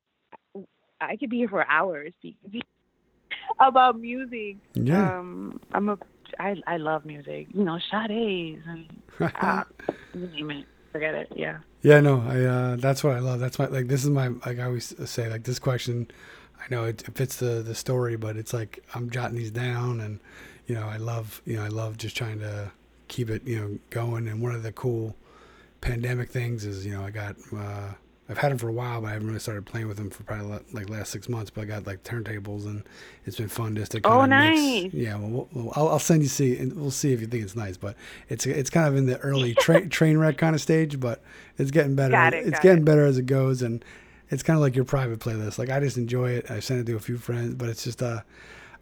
B: I could be here for hours speaking about music.
A: Yeah.
B: Um, I'm a I I love music. You know, Sade's and uh, you name it. Forget it. Yeah.
A: Yeah, no, I uh, that's what I love. That's my like this is my like I always say like this question. I know it, it fits the the story, but it's like I'm jotting these down, and you know I love you know I love just trying to keep it you know going. And one of the cool pandemic things is you know I got uh, I've had them for a while, but I haven't really started playing with them for probably like last six months. But I got like turntables, and it's been fun just to kind
B: oh,
A: of
B: nice.
A: mix. Yeah, well, we'll I'll, I'll, send you see, and we'll see if you think it's nice. But it's it's kind of in the early tra- train wreck kind of stage, but it's getting better.
B: Got it,
A: it's
B: got
A: getting
B: it.
A: better as it goes, and it's kind of like your private playlist. Like I just enjoy it. I send it to a few friends, but it's just uh,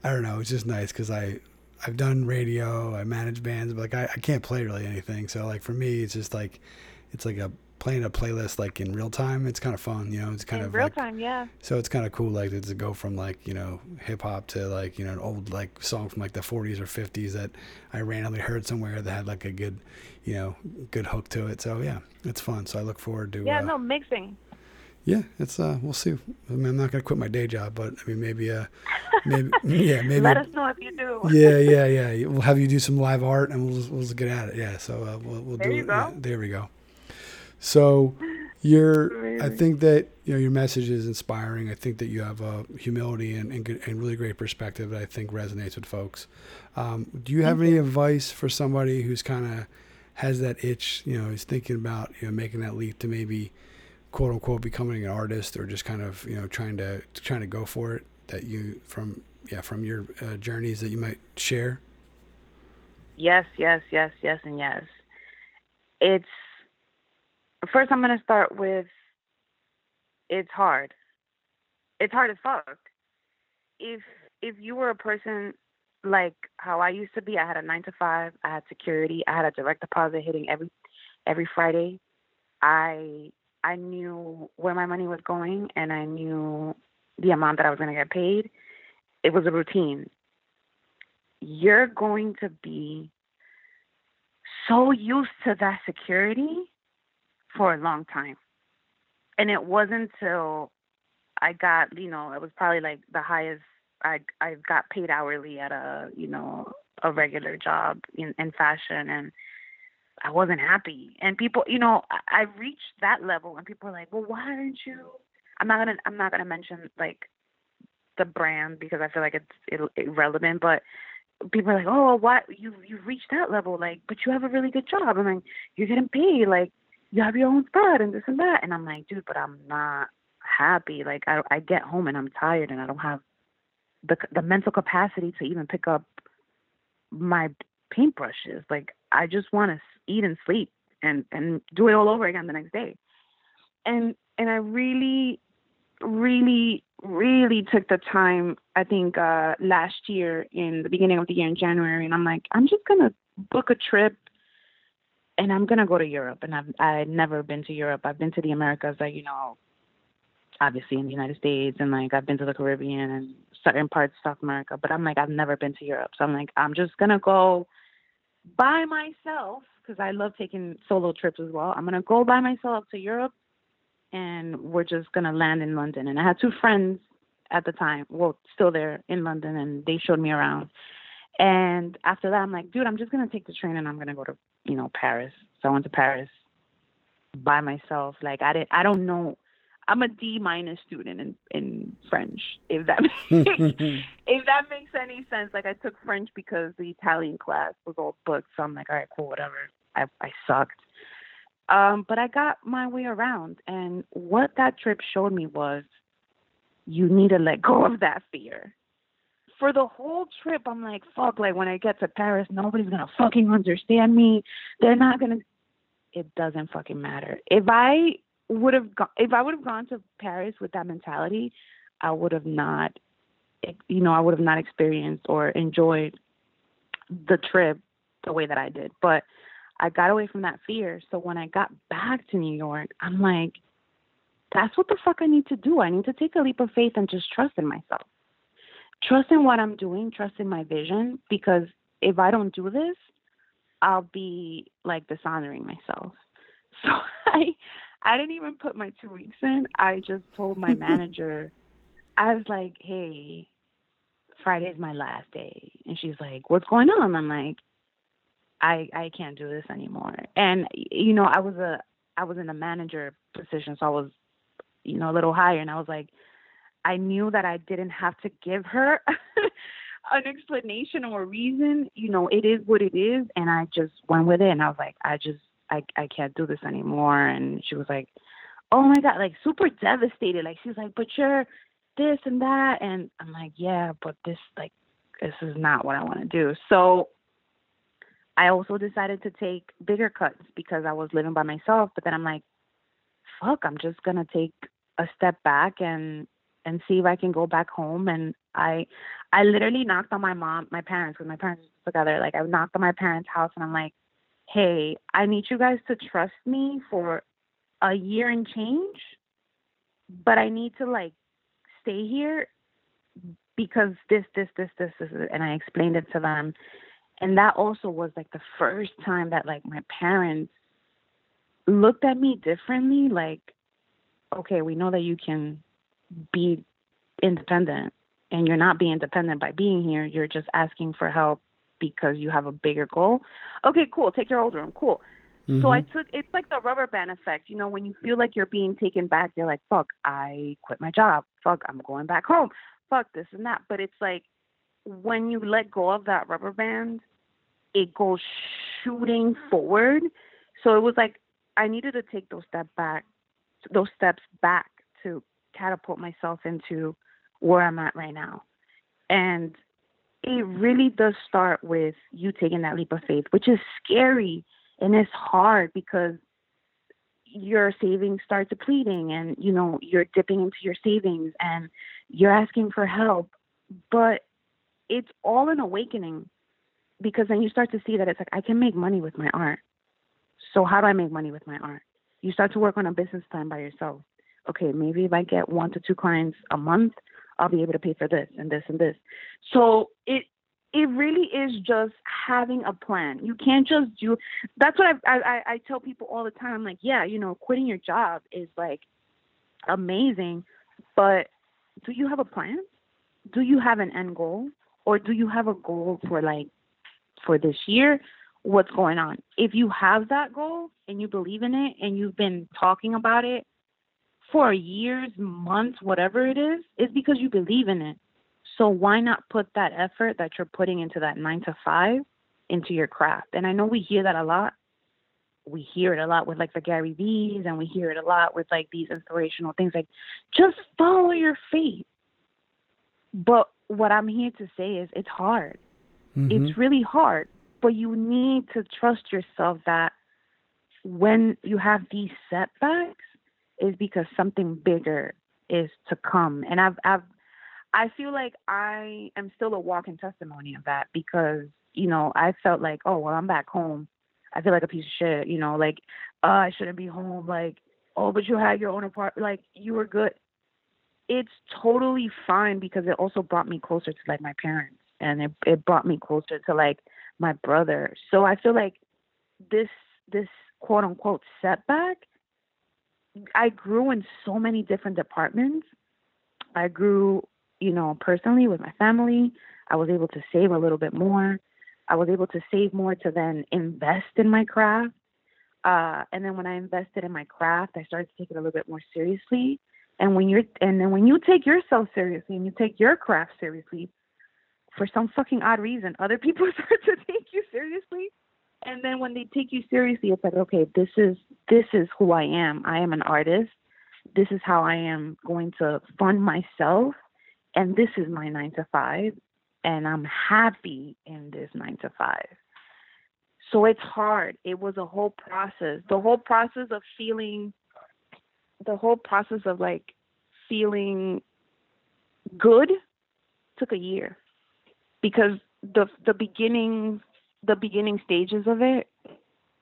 A: I don't know. It's just nice because I I've done radio, I manage bands, but like I, I can't play really anything. So like for me, it's just like it's like a playing a playlist like in real time. It's kind of fun, you know. It's kind
B: In
A: of
B: real
A: like,
B: time, yeah.
A: so it's kind of cool, like to go from like you know hip hop to like you know an old like song from like the 40s or 50s that I randomly heard somewhere that had like a good, you know, good hook to it. So yeah, it's fun. So I look forward to.
B: Yeah,
A: uh,
B: no mixing.
A: Yeah, it's uh, we'll see. I mean, I'm not gonna quit my day job, but I mean, maybe uh, maybe yeah, maybe.
B: Let us know if you do.
A: yeah, yeah, yeah. We'll have you do some live art, and we'll we'll get at it. Yeah, so uh, we'll we'll
B: There
A: do
B: you
A: it.
B: go.
A: Yeah, there we go. So, you're. I think that you know your message is inspiring. I think that you have a humility and and, good, and really great perspective that I think resonates with folks. Um, do you have any advice for somebody who's kind of has that itch? You know, is thinking about you know making that leap to maybe quote unquote becoming an artist or just kind of you know trying to trying to go for it that you from yeah from your uh, journeys that you might share
B: Yes, yes, yes, yes, and yes. It's first. I'm gonna start with. It's hard. It's hard as fuck. If if you were a person like how I used to be, I had a nine to five. I had security. I had a direct deposit hitting every every Friday. I I knew where my money was going, and I knew the amount that I was gonna get paid. It was a routine you're going to be so used to that security for a long time. And it wasn't until I got, you know, it was probably like the highest I I got paid hourly at a, you know, a regular job in, in fashion and I wasn't happy. And people, you know, I, I reached that level and people are like, Well, why aren't you I'm not gonna I'm not gonna mention like the brand because I feel like it's it, irrelevant, but people are like, oh, what you you've reached that level, like, but you have a really good job, and like you're getting paid, like you have your own spot and this and that, and I'm like, dude, but I'm not happy. Like I I get home and I'm tired and I don't have the the mental capacity to even pick up my paintbrushes. Like I just want to eat and sleep and and do it all over again the next day. And and I really really really took the time I think uh last year in the beginning of the year in January and I'm like I'm just going to book a trip and I'm to go to Europe and I've I've never been to Europe. I've been to the Americas like you know obviously in the United States and like I've been to the Caribbean and certain parts of South America, but I'm like I've never been to Europe. So I'm like I'm just to go by myself because I love taking solo trips as well. I'm to go by myself to Europe and we're just to land in London. And I had two friends at the time, well, still there in London, and they showed me around. And after that, I'm like, dude, I'm just to take the train and I'm to go to, you know, Paris. So I went to Paris by myself. Like I didn't, I don't know I'm a D minus student in in French. If that makes, if that makes any sense. Like I took French because the Italian class was all booked, so I'm like, all right, cool, whatever. I I sucked. Um, but I got my way around, and what that trip showed me was, you need to let go of that fear. For the whole trip, I'm like, fuck. Like when I get to Paris, nobody's gonna fucking understand me. They're not gonna. It doesn't fucking matter. If I would have gone if I would have gone to Paris with that mentality, I would have not, you know, I would have not experienced or enjoyed the trip the way that I did. But I got away from that fear. So when I got back to New York, I'm like, that's what the fuck I need to do. I need to take a leap of faith and just trust in myself. Trust in what I'm doing, trust in my vision, because if I don't do this, I'll be like dishonoring myself. So I I didn't even put my two weeks in. I just told my manager, I was like, hey, Friday's my last day. And she's like, what's going on? I'm like, I I can't do this anymore. And you know, I was a I was in a manager position, so I was, you know, a little higher and I was like, I knew that I didn't have to give her an explanation or a reason. You know, it is what it is and I just went with it and I was like, I just I I can't do this anymore. And she was like, oh my god, like super devastated. Like she's like, but you're this and that, and I'm like, yeah, but this like this is not what I want to do. So I also decided to take bigger cuts because I was living by myself. But then I'm like, fuck, I'm just gonna take a step back and and see if I can go back home. And I I literally knocked on my mom, my parents, because my parents together. Like I knocked on my parents' house and I'm like, hey, I need you guys to trust me for a year and change, but I need to like stay here because this, this, this, this, this, and I explained it to them. And that also was like the first time that like my parents looked at me differently. Like, okay, we know that you can be independent and you're not being independent by being here. You're just asking for help because you have a bigger goal. Okay, cool. Take your old room. Cool. Mm-hmm. So I took it's like the rubber band effect. You know, when you feel like you're being taken back, you're like, fuck, I quit my job. Fuck, I'm going back home. Fuck this and that. But it's like when you let go of that rubber band, it goes shooting forward. So it was like I needed to take those steps back, those steps back to catapult myself into where I'm at right now. And it really does start with you taking that leap of faith, which is scary and it's hard because your savings start depleting and you know you're dipping into your savings and you're asking for help. But it's all an awakening because then you start to see that it's like i can make money with my art. So how do i make money with my art? You start to work on a business plan by yourself okay maybe if i get one to two clients a month I'll be able to pay for this and this and this. So it it really is just having a plan. You can't just do. That's what I I, I tell people all the time. I'm like, yeah, you know, quitting your job is like amazing, but do you have a plan? Do you have an end goal, or do you have a goal for like for this year? What's going on? If you have that goal and you believe in it and you've been talking about it for years, months, whatever it is, is because you believe in it. So why not put that effort that you're putting into that nine to five into your craft? And I know we hear that a lot. We hear it a lot with like the Gary V's and we hear it a lot with like these inspirational things like just follow your faith. But what I'm here to say is it's hard. Mm-hmm. It's really hard. But you need to trust yourself that when you have these setbacks is because something bigger is to come. And I've I've I feel like I am still a walking testimony of that because, you know, I felt like, oh well I'm back home. I feel like a piece of shit, you know, like, uh, I shouldn't be home, like, oh, but you had your own apartment, like you were good. It's totally fine because it also brought me closer to like my parents and it it brought me closer to like my brother. So I feel like this this quote unquote setback, I grew in so many different departments. I grew, you know, personally with my family. I was able to save a little bit more. I was able to save more to then invest in my craft. Uh, and then when I invested in my craft, I started to take it a little bit more seriously. And when you're, and then when you take yourself seriously and you take your craft seriously, for some fucking odd reason, other people start to take you seriously. And then when they take you seriously, it's like, okay, this is this is who I am. I am an artist. This is how I am going to fund myself, and this is my nine to five, and I'm happy in this nine to five. So it's hard. It was a whole process. The whole process of feeling, the whole process of like feeling good took a year because the the beginning the beginning stages of it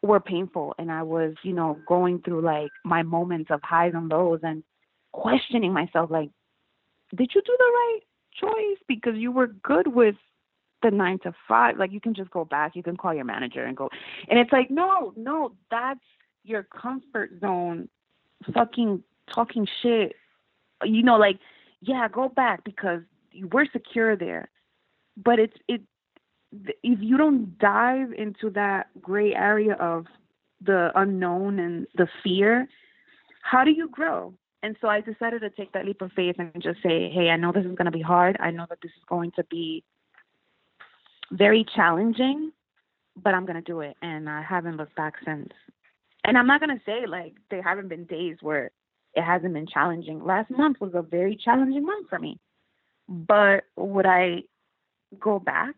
B: were painful and I was, you know, going through like my moments of highs and lows and questioning myself like did you do the right choice? Because you were good with the 9 to 5 like you can just go back. You can call your manager and go and it's like no no that's your comfort zone fucking talking shit. You know like yeah go back because you were secure there. But it's it if you don't dive into that gray area of the unknown and the fear, how do you grow? And so I decided to take that leap of faith and just say, hey, I know this is going to be hard. I know that this is going to be very challenging, but I'm going to do it. And I haven't looked back since. And I'm not going to say like there haven't been days where it hasn't been challenging. Last month was a very challenging month for me. But would I go back?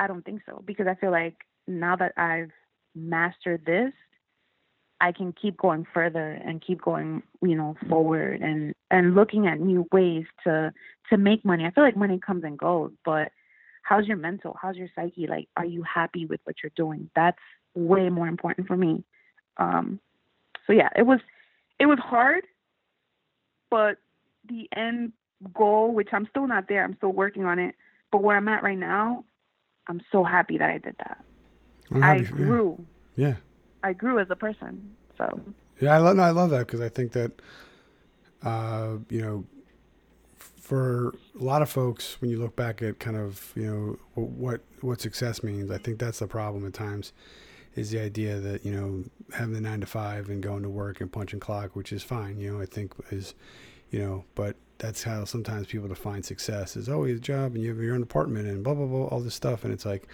B: I don't think so because I feel like now that I've mastered this, I can keep going further and keep going, you know, forward and and looking at new ways to to make money. I feel like money comes and goes, but how's your mental? How's your psyche? Like, are you happy with what you're doing? That's way more important for me. Um, so yeah, it was it was hard, but the end goal, which I'm still not there, I'm still working on it. But where I'm at right now, I'm so happy that I did that. I grew.
A: Yeah.
B: I grew as a person. So.
A: Yeah, I love. No, I love that because I think that, uh, you know, for a lot of folks, when you look back at kind of you know what what success means, I think that's the problem at times, is the idea that you know having the nine to five and going to work and punching clock, which is fine. You know, I think is, you know, but that's how sometimes people define success is always oh, a job and you have your own apartment and blah blah blah all this stuff and it's like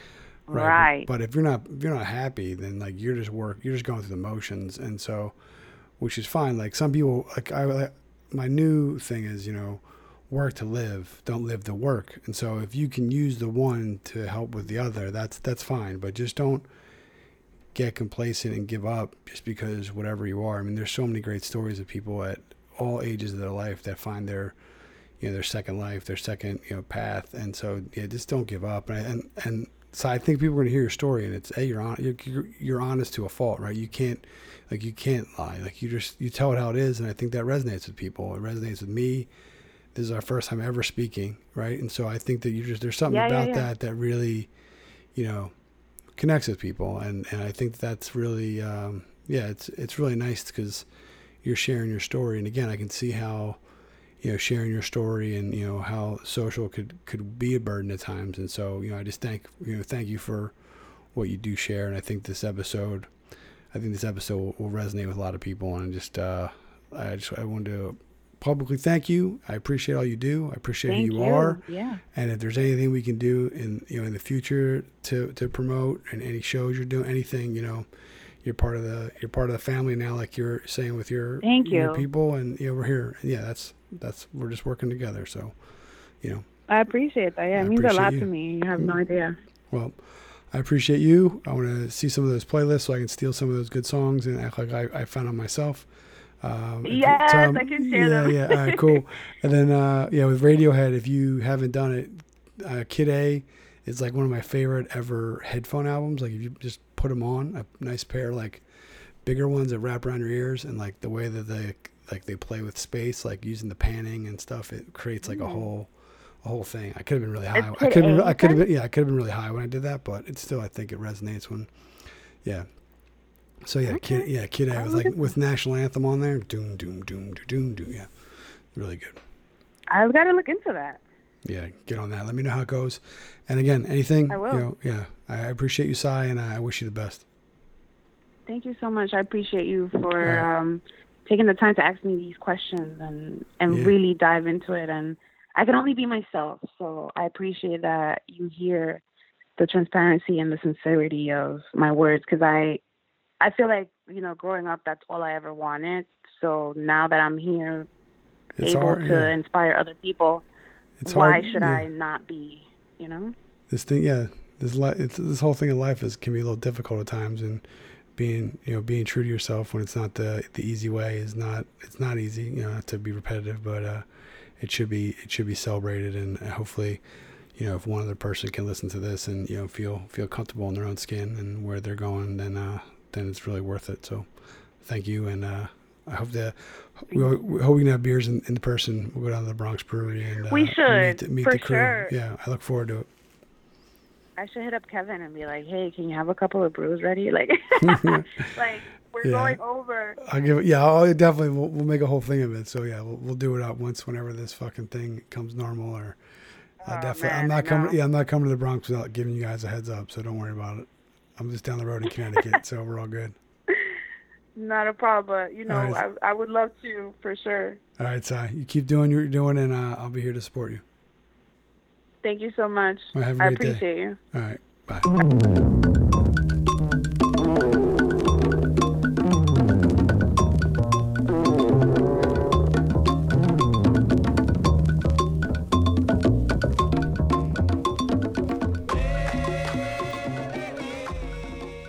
B: right, right.
A: But, but if you're not if you're not happy then like you're just work you're just going through the motions and so which is fine like some people like I like, my new thing is you know work to live don't live to work and so if you can use the one to help with the other that's that's fine but just don't get complacent and give up just because whatever you are i mean there's so many great stories of people at all ages of their life that find their you know their second life, their second you know path, and so yeah, just don't give up. And and, and so I think people are going to hear your story, and it's hey, you're on you're, you're honest to a fault, right? You can't like you can't lie, like you just you tell it how it is, and I think that resonates with people. It resonates with me. This is our first time ever speaking, right? And so I think that you just there's something yeah, about yeah, yeah. that that really, you know, connects with people, and and I think that's really um, yeah, it's it's really nice because you're sharing your story. And again, I can see how you know sharing your story and you know how social could could be a burden at times. And so you know, I just thank you know thank you for what you do share. And I think this episode, I think this episode will, resonate with a lot of people. And just uh, I just I wanted to publicly thank you. I appreciate all you do. I appreciate
B: Thank
A: who you,
B: you.
A: are.
B: Yeah.
A: And if there's anything we can do in you know in the future to to promote and any shows you're doing, anything, you know, you're part of the you're part of the family now, like you're saying with your
B: Thank
A: your
B: you.
A: people, and you know we're here. Yeah, that's that's we're just working together. So, you know,
B: I appreciate that. Yeah, it means a lot
A: you.
B: to me. You have no idea.
A: well, I appreciate you. I want to see some of those playlists so I can steal some of those good songs and act like I, I found them myself. Um,
B: Yes,
A: 'em-
B: I can share
A: yeah,
B: them.
A: Yeah, all right, cool. and then, uh, yeah, with Radiohead, if you haven't done it, uh, Kid A is like one of my favorite ever headphone albums. Like if you just put them on, a nice pair, like bigger ones that wrap around your ears, and like the way that they like they play with space, like using the panning and stuff, it creates like a mm. whole a whole thing. I could have been really high. I could have I could have been yeah, I could have been really high when I did that, but it's still I think it resonates when yeah. So yeah, kid yeah, kid A
B: I'll
A: with like with national anthem on there. Doom doom doom doom doom doom. Yeah, really good.
B: I've got to look into that.
A: Yeah, get on that. Let me know how it goes. And again, anything
B: I will.
A: you know, yeah, I appreciate you, Cy, and I wish you the best.
B: Thank you so much. I appreciate you for
A: Alright.
B: um, taking the time to ask me these questions and and
A: Yeah.
B: really dive into it. And I can only be myself, so I appreciate that you hear the transparency and the sincerity of my words because I I feel like you know growing up that's all I ever wanted. So now that I'm here,
A: It's
B: able
A: hard.
B: to
A: yeah.
B: inspire other people,
A: It's
B: why
A: hard.
B: should
A: yeah.
B: I not be? You know.
A: This thing, yeah, this li- it's, this whole thing in life is can be a little difficult at times, and being you know being true to yourself when it's not the the easy way is not it's not easy. You know, not to be repetitive, but uh, it should be it should be celebrated, and hopefully. You know, if one other person can listen to this and you know feel feel comfortable in their own skin and where they're going, then uh, then it's really worth it. So, thank you, and uh, I hope that we, we hope we can have beers in, in person. We'll go down to the Bronx Brewery and uh,
B: We
A: meet,
B: should,
A: meet
B: for
A: the crew.
B: sure.
A: Yeah, I look forward to it.
B: I should hit up Kevin and be like, "Hey, can you have a couple of brews ready? Like, like we're
A: Yeah.
B: going over."
A: I'll give it. Yeah, I'll definitely. We'll, we'll make a whole thing of it. So yeah, we'll, we'll do it up once whenever this fucking thing comes normal. Or I
B: Oh,
A: definitely. I'm
B: man, I
A: not coming. Yeah, I'm not coming to the Bronx without giving you guys a heads up. So don't worry about it. I'm just down the road in Connecticut, so we're all good.
B: Not a problem. But, you know,
A: right.
B: I I would love to for sure.
A: All right, Cy, you keep doing what you're doing, and uh, I'll be here to support you.
B: Thank you so much.
A: Well, have a
B: I
A: great day.
B: appreciate you.
A: All right, bye.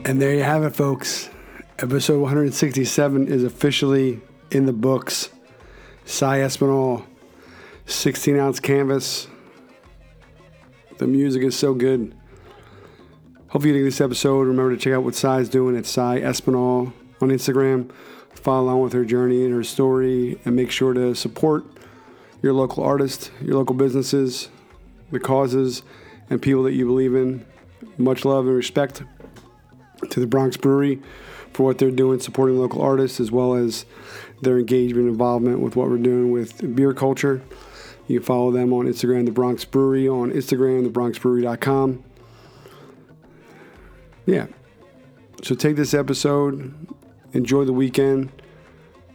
A: And there you have it, folks. Episode 167 is officially in the books. Cy Espinal, 16 ounce canvas. The music is so good. Hope you think this episode. Remember to check out what Cy's doing at Cy Espinal on Instagram. Follow along with her journey and her story, and make sure to support your local artists, your local businesses, the causes, and people that you believe in. Much love and respect to the Bronx Brewery for what they're doing, supporting local artists, as well as their engagement and involvement with what we're doing with Beer Kulture. You can follow them on Instagram, the Bronx Brewery, on Instagram, thebronxbrewery.com. Yeah. So take this episode, enjoy the weekend.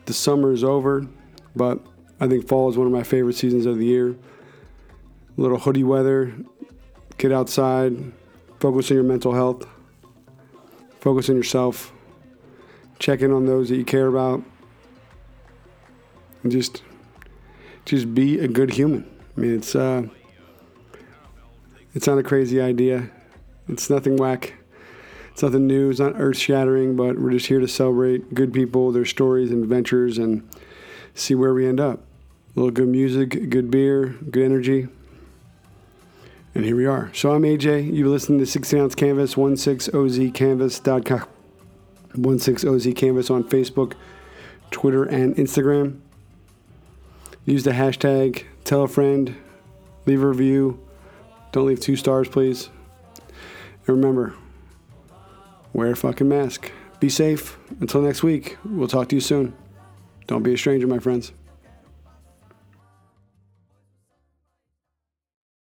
A: The summer is over, but I think fall is one of my favorite seasons of the year. A little hoodie weather, get outside, focus on your mental health, focus on yourself, check in on those that you care about, and just just be a good human. I mean, it's uh, it's not a crazy idea. It's nothing whack. It's nothing new. It's not earth shattering, but we're just here to celebrate good people, their stories and adventures, and see where we end up. A little good music, good beer, good energy. And here we are. So I'm AJ. You're listening to 16 Ounce Canvas, 16ozcanvas.com. 16oz Canvas on Facebook, Twitter, and Instagram. Use the hashtag, tell a friend, leave a review. Don't leave two stars, please. And remember, wear a fucking mask. Be safe. Until next week, we'll talk to you soon. Don't be a stranger, my friends.